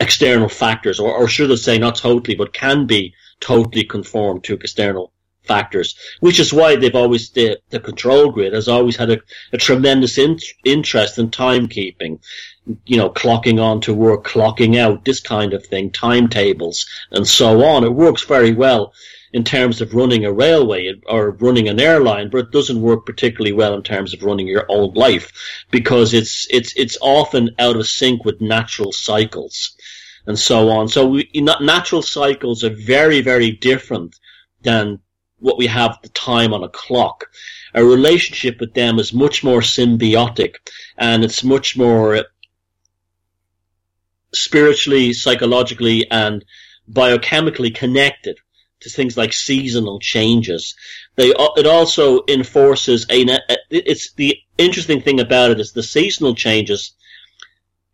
external factors, or, or should I say not totally, but can be totally conformed to external factors, which is why they've always, the, the control grid has always had a, a tremendous in, interest in timekeeping, you know, clocking on to work, clocking out, this kind of thing, timetables, and so on. It works very well in terms of running a railway or running an airline, but it doesn't work particularly well in terms of running your own life because it's, it's, it's often out of sync with natural cycles and so on. So we, natural cycles are very, very different than what we have the time on a clock. Our relationship with them is much more symbiotic and it's much more spiritually, psychologically, and biochemically connected to things like seasonal changes. They it also enforces a. It's the interesting thing about it is the seasonal changes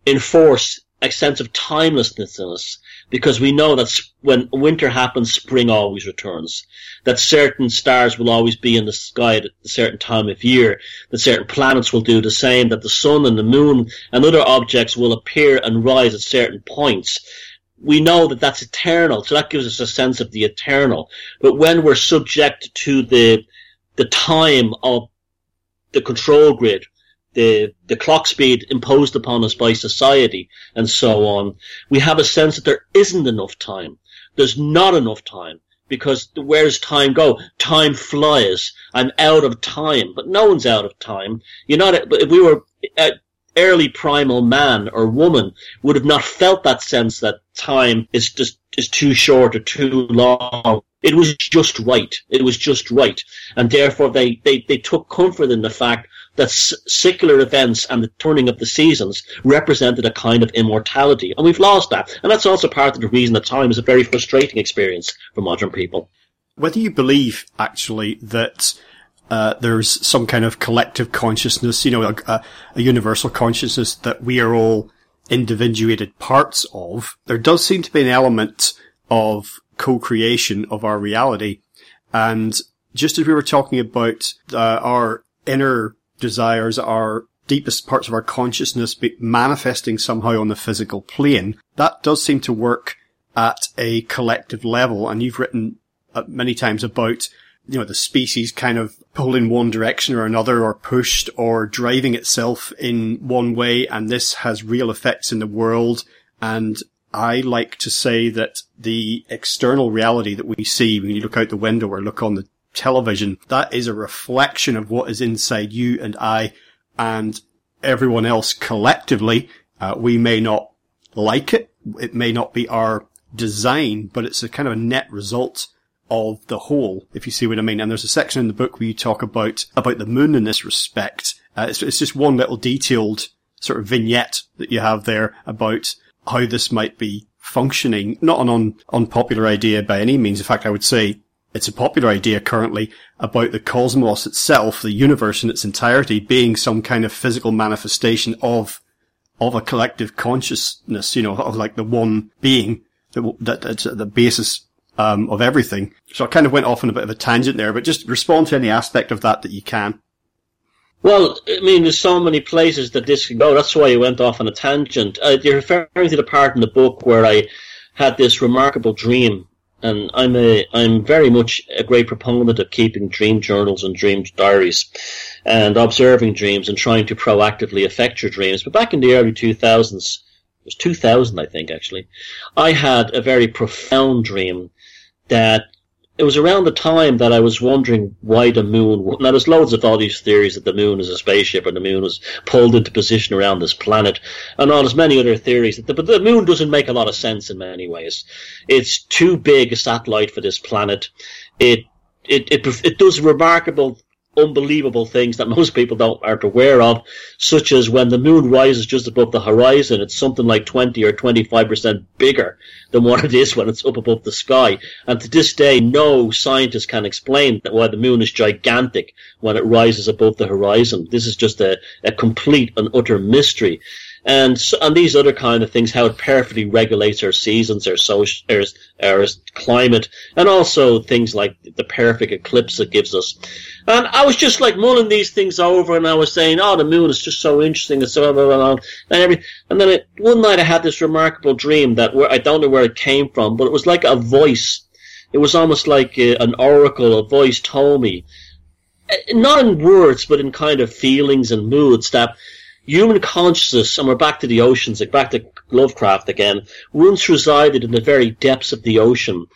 enforce a sense of timelessness in us because we know that when winter happens, spring always returns. That certain stars will always be in the sky at a certain time of year. That certain planets will do the same. That the sun and the moon and other objects will appear and rise at certain points. We know that that's eternal, so that gives us a sense of the eternal. But when we're subject to the the time of the control grid, the the clock speed imposed upon us by society and so on, we have a sense that there isn't enough time. There's not enough time because where does time go? Time flies. I'm out of time, but no one's out of time. You're not. But if we were uh, early primal man or woman, would have not felt that sense that time is just is too short or too long. It was just right. It was just right, and therefore they they, they took comfort in the fact that secular events and the turning of the seasons represented a kind of immortality. And we've lost that. And that's also part of the reason that time is a very frustrating experience for modern people. Whether you believe, actually, that uh, there's some kind of collective consciousness, you know, a, a universal consciousness that we are all individuated parts of, there does seem to be an element of co-creation of our reality. And just as we were talking about uh, our inner desires, our deepest parts of our consciousness manifesting somehow on the physical plane. That does seem to work at a collective level. And you've written uh, many times about, you know, the species kind of pulled in one direction or another or pushed or driving itself in one way. And this has real effects in the world. And I like to say that the external reality that we see when you look out the window or look on the television, that is a reflection of what is inside you and I and everyone else collectively. Uh, we may not like it. It may not be our design, but it's a kind of a net result of the whole, if you see what I mean. And there's a section in the book where you talk about, about the moon in this respect. Uh, it's, it's just one little detailed sort of vignette that you have there about how this might be functioning. Not an un, unpopular idea by any means. In fact, I would say it's a popular idea currently about the cosmos itself, the universe in its entirety being some kind of physical manifestation of, of a collective consciousness, you know, of like the one being that, that that's at the basis um, of everything. So I kind of went off on a bit of a tangent there, but just respond to any aspect of that that you can. Well, I mean, there's so many places that this can go. That's why you went off on a tangent. Uh, you're referring to the part in the book where I had this remarkable dream and I'm a I'm very much a great proponent of keeping dream journals and dream diaries, and observing dreams and trying to proactively affect your dreams. But back in the early 2000s, it was 2000 I think actually, I had a very profound dream that it was around the time that I was wondering why the moon. Now, there's loads of all these theories that the moon is a spaceship and the moon was pulled into position around this planet, and all there's many other theories. That the, but the moon doesn't make a lot of sense in many ways. It's too big a satellite for this planet. It it it, it does remarkable unbelievable things that <laughs> most people don't aren't aware of, such as when the moon rises just above the horizon, it's something like 20 or 25 percent bigger than what it is when it's up above the sky. And to this day, no scientist can explain why the moon is gigantic when it rises above the horizon. This is just a, a complete and utter mystery and and these other kind of things, how it perfectly regulates our seasons, our social, our, our climate, and also things like the perfect eclipse it gives us. And I was just like mulling these things over, and I was saying, "Oh, the moon is just so interesting," and so blah, blah, blah, and every. And then it, one night I had this remarkable dream that where I don't know where it came from, but it was like a voice. It was almost like a, an oracle. A voice told me, eh, not in words, but in kind of feelings and moods that human consciousness, and we're back to the oceans, like back to Lovecraft again, once resided in the very depths of the ocean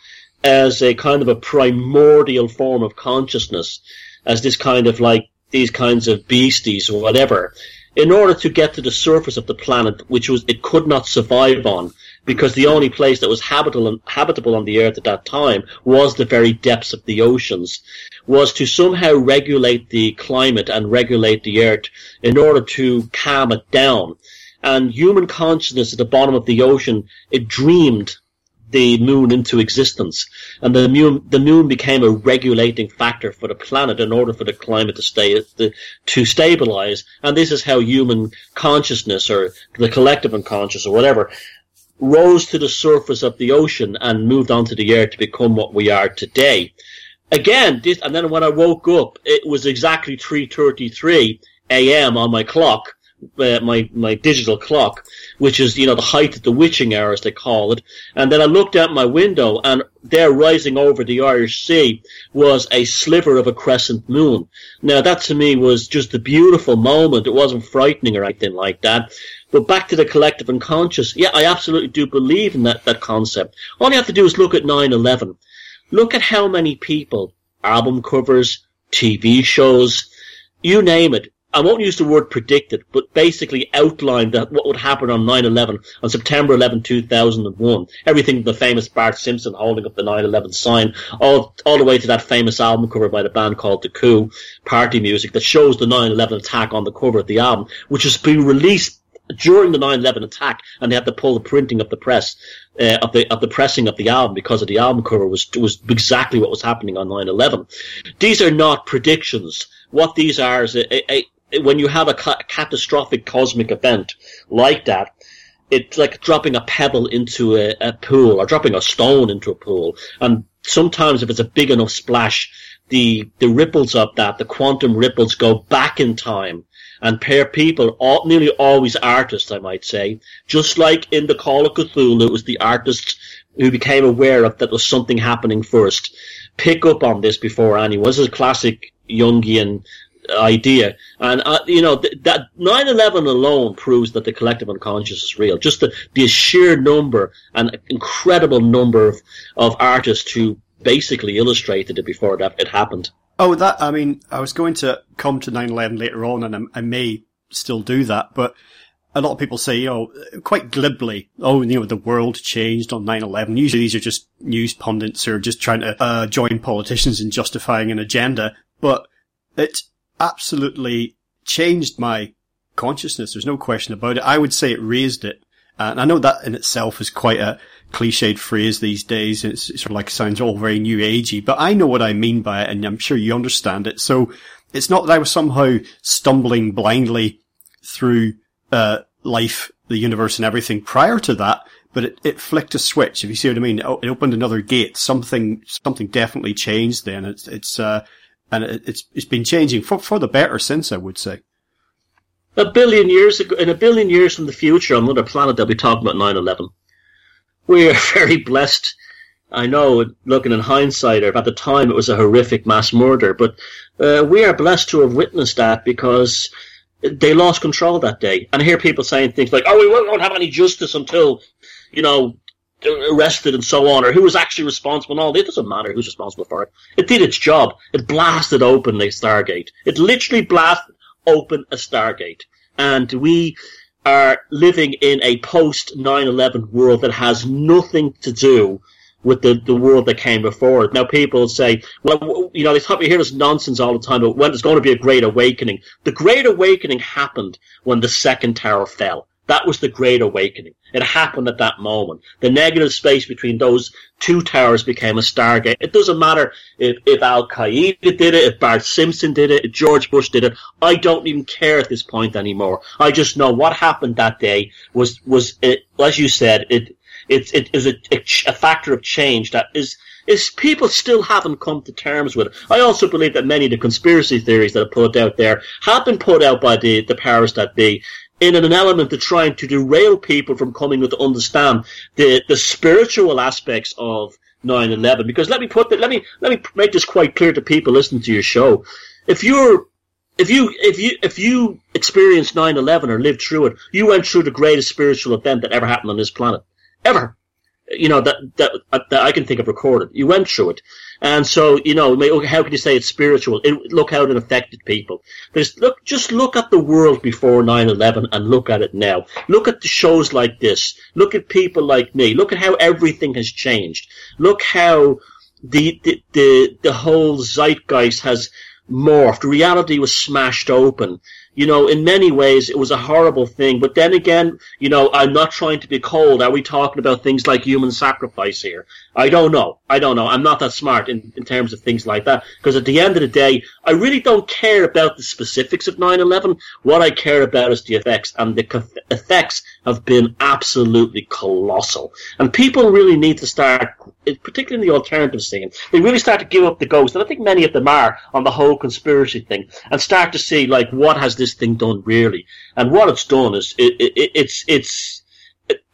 as a kind of a primordial form of consciousness, as this kind of like these kinds of beasties or whatever. in order to get to the surface of the planet, which was it could not survive on, because the only place that was habitable habitable on the Earth at that time was the very depths of the oceans, was to somehow regulate the climate and regulate the Earth in order to calm it down. And human consciousness at the bottom of the ocean, it dreamed the moon into existence. And the moon, the moon became a regulating factor for the planet in order for the climate to stay, to, to stabilize. And this is how human consciousness or the collective unconscious or whatever rose to the surface of the ocean and moved onto the air to become what we are today. Again, this, and then when I woke up, it was exactly 3.33 a.m. on my clock uh, my my digital clock, which is you know the height of the witching hour as they call it. And then I looked out my window, and there, rising over the Irish Sea, was a sliver of a crescent moon. Now that to me was just a beautiful moment. It wasn't frightening or anything like that. But back to the collective unconscious, yeah, I absolutely do believe in that that concept. All you have to do is look at 9/11. Look at how many people, album covers, TV shows, you name it, I won't use the word predicted, but basically outlined that what would happen on 9-11, on September 11, 2001. Everything the famous Bart Simpson holding up the 9-11 sign, all, all the way to that famous album cover by the band called The Coup, party music, that shows the 9-11 attack on the cover of the album, which has been released during the 9/11 attack, and they had to pull the printing of the press uh, of the of the pressing of the album because of the album cover was was exactly what was happening on 9/11. These are not predictions. What these are is a, a, when you have a ca- catastrophic cosmic event like that, it's like dropping a pebble into a, a, pool or dropping a stone into a pool. And sometimes if it's a big enough splash, the, the ripples of that, the quantum ripples go back in time and pair people, all, nearly always artists, I might say, just like in the Call of Cthulhu, it was the artists who became aware of that was something happening first. Pick up on this before anyone. This is a classic Jungian idea. And, uh, you know, th- that 9-11 alone proves that the collective unconscious is real. Just the, the sheer number and incredible number of, of artists who basically illustrated it before that it happened. Oh, that, I mean, I was going to come to 9-11 later on and I, I may still do that, but a lot of people say, you know, quite glibly, oh, you know, the world changed on 9-11. Usually these are just news pundits who are just trying to uh, join politicians in justifying an agenda. But it absolutely changed my consciousness. There's no question about it. I would say it raised it. And I know that in itself is quite a cliched phrase these days. It's, sort of like sounds all very new agey, but I know what I mean by it and I'm sure you understand it. So it's not that I was somehow stumbling blindly through, uh, life, the universe and everything prior to that, but it, it flicked a switch, if you see what I mean. It opened another gate. Something, something definitely changed then. It's, it's, uh, and it's it's been changing for for the better since I would say. A billion years ago, in a billion years from the future, on another planet, they'll be talking about 9/11. We are <laughs> very blessed. I know, looking in hindsight, at the time it was a horrific mass murder, but uh, we are blessed to have witnessed that because they lost control that day. And I hear people saying things like, "Oh, we won't have any justice until, you know, arrested and so on, or who was actually responsible and all. It doesn't matter who's responsible for it. It did its job. It blasted open the Stargate. It literally blasted open a Stargate. And we are living in a post 9-11 world that has nothing to do with the, the world that came before it. Now people say, well, you know, they thought we hear this nonsense all the time about when there's going to be a great awakening. The great awakening happened when the second tower fell. That was the Great Awakening. It happened at that moment. The negative space between those two towers became a stargate. It doesn't matter if, if Al Qaeda did it, if Bart Simpson did it, if George Bush did it. I don't even care at this point anymore. I just know what happened that day was, was it, as you said, it, it, it is a, a factor of change that is, is people still haven't come to terms with it. I also believe that many of the conspiracy theories that are put out there have been put out by the, the powers that be in an element of trying to derail people from coming to understand the, the spiritual aspects of 9-11. Because let me put that, let me, let me make this quite clear to people listening to your show. If you're, if you, if you, if you experienced 9-11 or lived through it, you went through the greatest spiritual event that ever happened on this planet. Ever. You know, that, that, uh, that I can think of recorded. You went through it. And so, you know, how can you say it's spiritual? It, look how it affected people. There's, look, just look at the world before 9-11 and look at it now. Look at the shows like this. Look at people like me. Look at how everything has changed. Look how the, the, the, the whole zeitgeist has morphed. Reality was smashed open you know, in many ways it was a horrible thing. But then again, you know, I'm not trying to be cold. Are we talking about things like human sacrifice here? I don't know. I don't know. I'm not that smart in, in terms of things like that. Because at the end of the day, I really don't care about the specifics of 9-11. What I care about is the effects. And the effects have been absolutely colossal. And people really need to start, particularly in the alternative scene, they really start to give up the ghost. And I think many of them are on the whole conspiracy thing and start to see like what has this thing done really? And what it's done is it, it, it's it's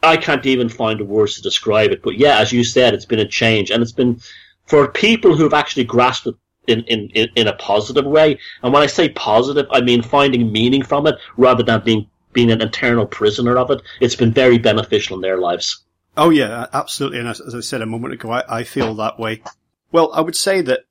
I can't even find the words to describe it. But yeah, as you said, it's been a change, and it's been for people who have actually grasped it in, in, in a positive way. And when I say positive, I mean finding meaning from it rather than being being an eternal prisoner of it. It's been very beneficial in their lives. Oh yeah, absolutely. And as, as I said a moment ago, I, I feel that way. Well, I would say that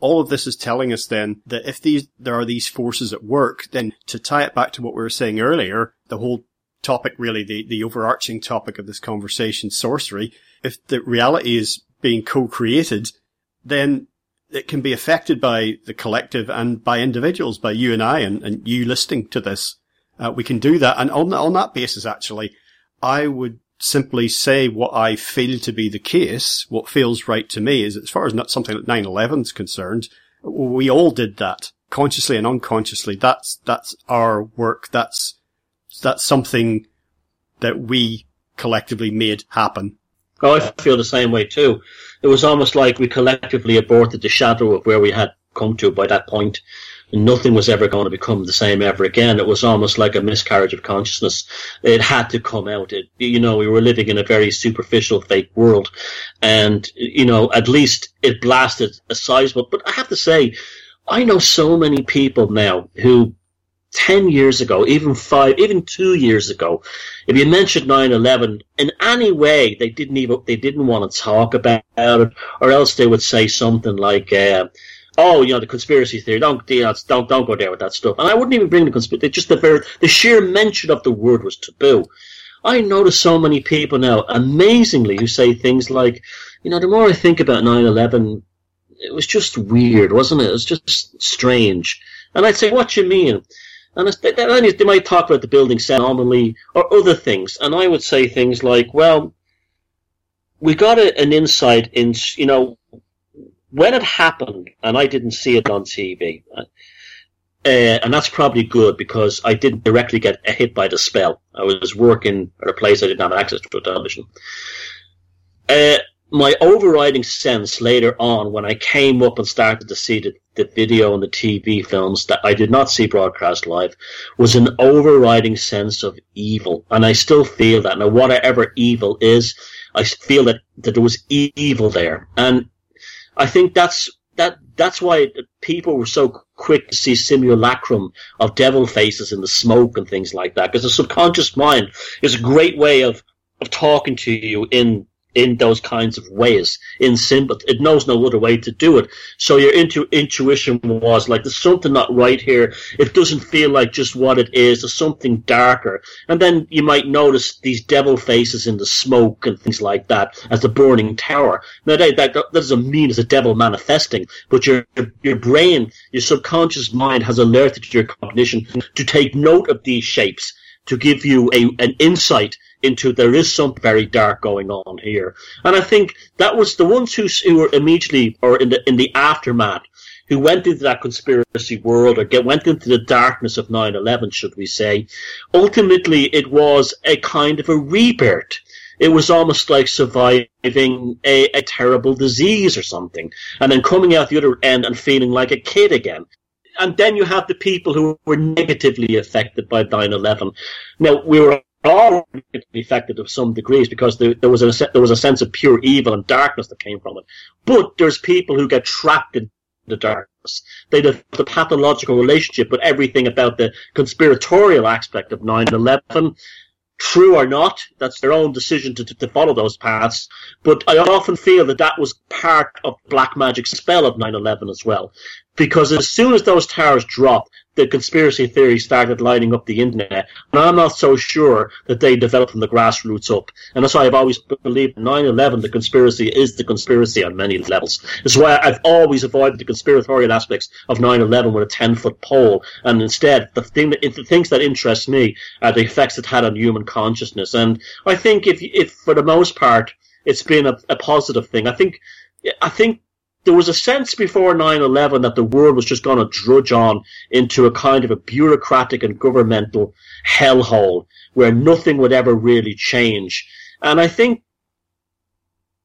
all of this is telling us then that if these, there are these forces at work, then to tie it back to what we were saying earlier, the whole topic really, the, the overarching topic of this conversation, sorcery, if the reality is being co-created, then it can be affected by the collective and by individuals, by you and I and, and you listening to this. Uh, we can do that. And on, on that basis, actually, I would simply say what I feel to be the case, what feels right to me is as far as not something like 9-11 is concerned, we all did that consciously and unconsciously. That's, that's our work. That's, that's something that we collectively made happen. Oh, I feel the same way too. It was almost like we collectively aborted the shadow of where we had come to by that point nothing was ever going to become the same ever again. It was almost like a miscarriage of consciousness. It had to come out. It, you know, we were living in a very superficial, fake world, and you know, at least it blasted a sizable. But I have to say, I know so many people now who 10 years ago, even five, even two years ago, if you mentioned 9-11 in any way, they didn't even, they didn't want to talk about it, or else they would say something like, uh, oh, you know, the conspiracy theory. Don't, you know, don't, don't go there with that stuff. And I wouldn't even bring the conspiracy. Just the very, the sheer mention of the word was taboo. I notice so many people now, amazingly, who say things like, you know, the more I think about 9-11, it was just weird, wasn't it? It was just strange. And I'd say, what you mean? And they might talk about the building anomaly or other things. And I would say things like, well, we got a, an insight in, you know, when it happened, and I didn't see it on TV, uh, and that's probably good because I didn't directly get hit by the spell. I was working at a place I didn't have access to a television. Uh, my overriding sense later on, when I came up and started to see the, the video and the TV films that I did not see broadcast live, was an overriding sense of evil. And I still feel that. Now, whatever evil is, I feel that, that there was evil there. And I think that's that that's why people were so quick to see simulacrum of devil faces in the smoke and things like that because the subconscious mind is a great way of of talking to you in in those kinds of ways in simple it knows no other way to do it. So your intu- intuition was like there's something not right here. It doesn't feel like just what it is. There's something darker. And then you might notice these devil faces in the smoke and things like that as the burning tower. Now that, that, that doesn't mean it's a devil manifesting but your your brain your subconscious mind has alerted your cognition to take note of these shapes to give you a an insight into there is something very dark going on here. And I think that was the ones who, who were immediately or in the in the aftermath who went into that conspiracy world or get, went into the darkness of 9-11, should we say. Ultimately, it was a kind of a rebirth. It was almost like surviving a, a terrible disease or something, and then coming out the other end and feeling like a kid again and then you have the people who were negatively affected by 9-11. Now, we were all affected to some degrees because there, there, was a there was a sense of pure evil and darkness that came from it. But there's people who get trapped in the darkness. They have the pathological relationship with everything about the conspiratorial aspect of 9/11. True or not. That's their own decision to, to, follow those paths. But I often feel that that was part of black magic spell of 9-11 as well. Because as soon as those towers dropped, the conspiracy theories started lining up the internet. And I'm not so sure that they developed from the grassroots up. And that's why I've always believed 9-11, the conspiracy is the conspiracy on many levels. That's why I've always avoided the conspiratorial aspects of 9-11 with a 10-foot pole. And instead, the, thing that, the things that interest me are the effects it had on human consciousness. And I think if, if for the most part, it's been a, a positive thing. I think, I think there was a sense before 9-11 that the world was just going to drudge on into a kind of a bureaucratic and governmental hellhole where nothing would ever really change. And I think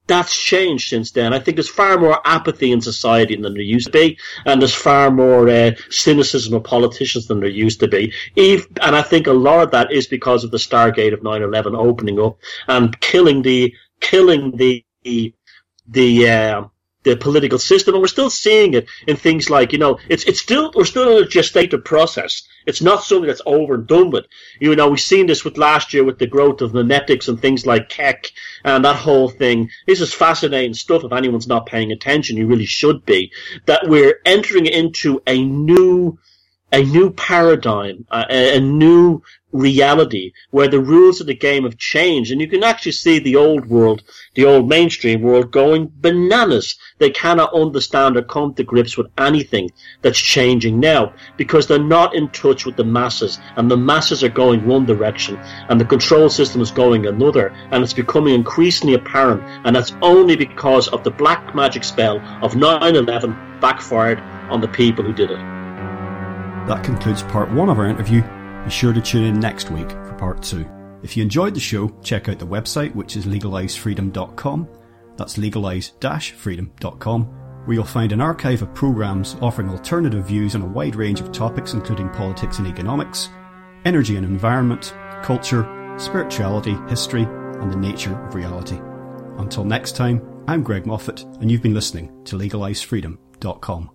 that's changed since then. I think there's far more apathy in society than there used to be, and there's far more uh, cynicism of politicians than there used to be. Eve, and I think a lot of that is because of the Stargate of 9/11 opening up and killing the killing the the uh, the political system, and we're still seeing it in things like you know it's it's still we're still in a gestative process. It's not something that's over and done with. You know, we've seen this with last year with the growth of memetics and things like Kek and that whole thing. This is fascinating stuff. If anyone's not paying attention, you really should be. That we're entering into a new a new paradigm, a, a, new reality where the rules of the game have changed and you can actually see the old world, the old mainstream world going bananas. They cannot understand or come to grips with anything that's changing now because they're not in touch with the masses and the masses are going one direction and the control system is going another and it's becoming increasingly apparent and that's only because of the black magic spell of 9-11 backfired on the people who did it. That concludes part one of our interview. Be sure to tune in next week for part two. If you enjoyed the show, check out the website, which is legalizefreedom.com. That's legalize-freedom.com, where you'll find an archive of programs offering alternative views on a wide range of topics, including politics and economics, energy and environment, culture, spirituality, history, and the nature of reality. Until next time, I'm Greg Moffitt, and you've been listening to legalizefreedom.com.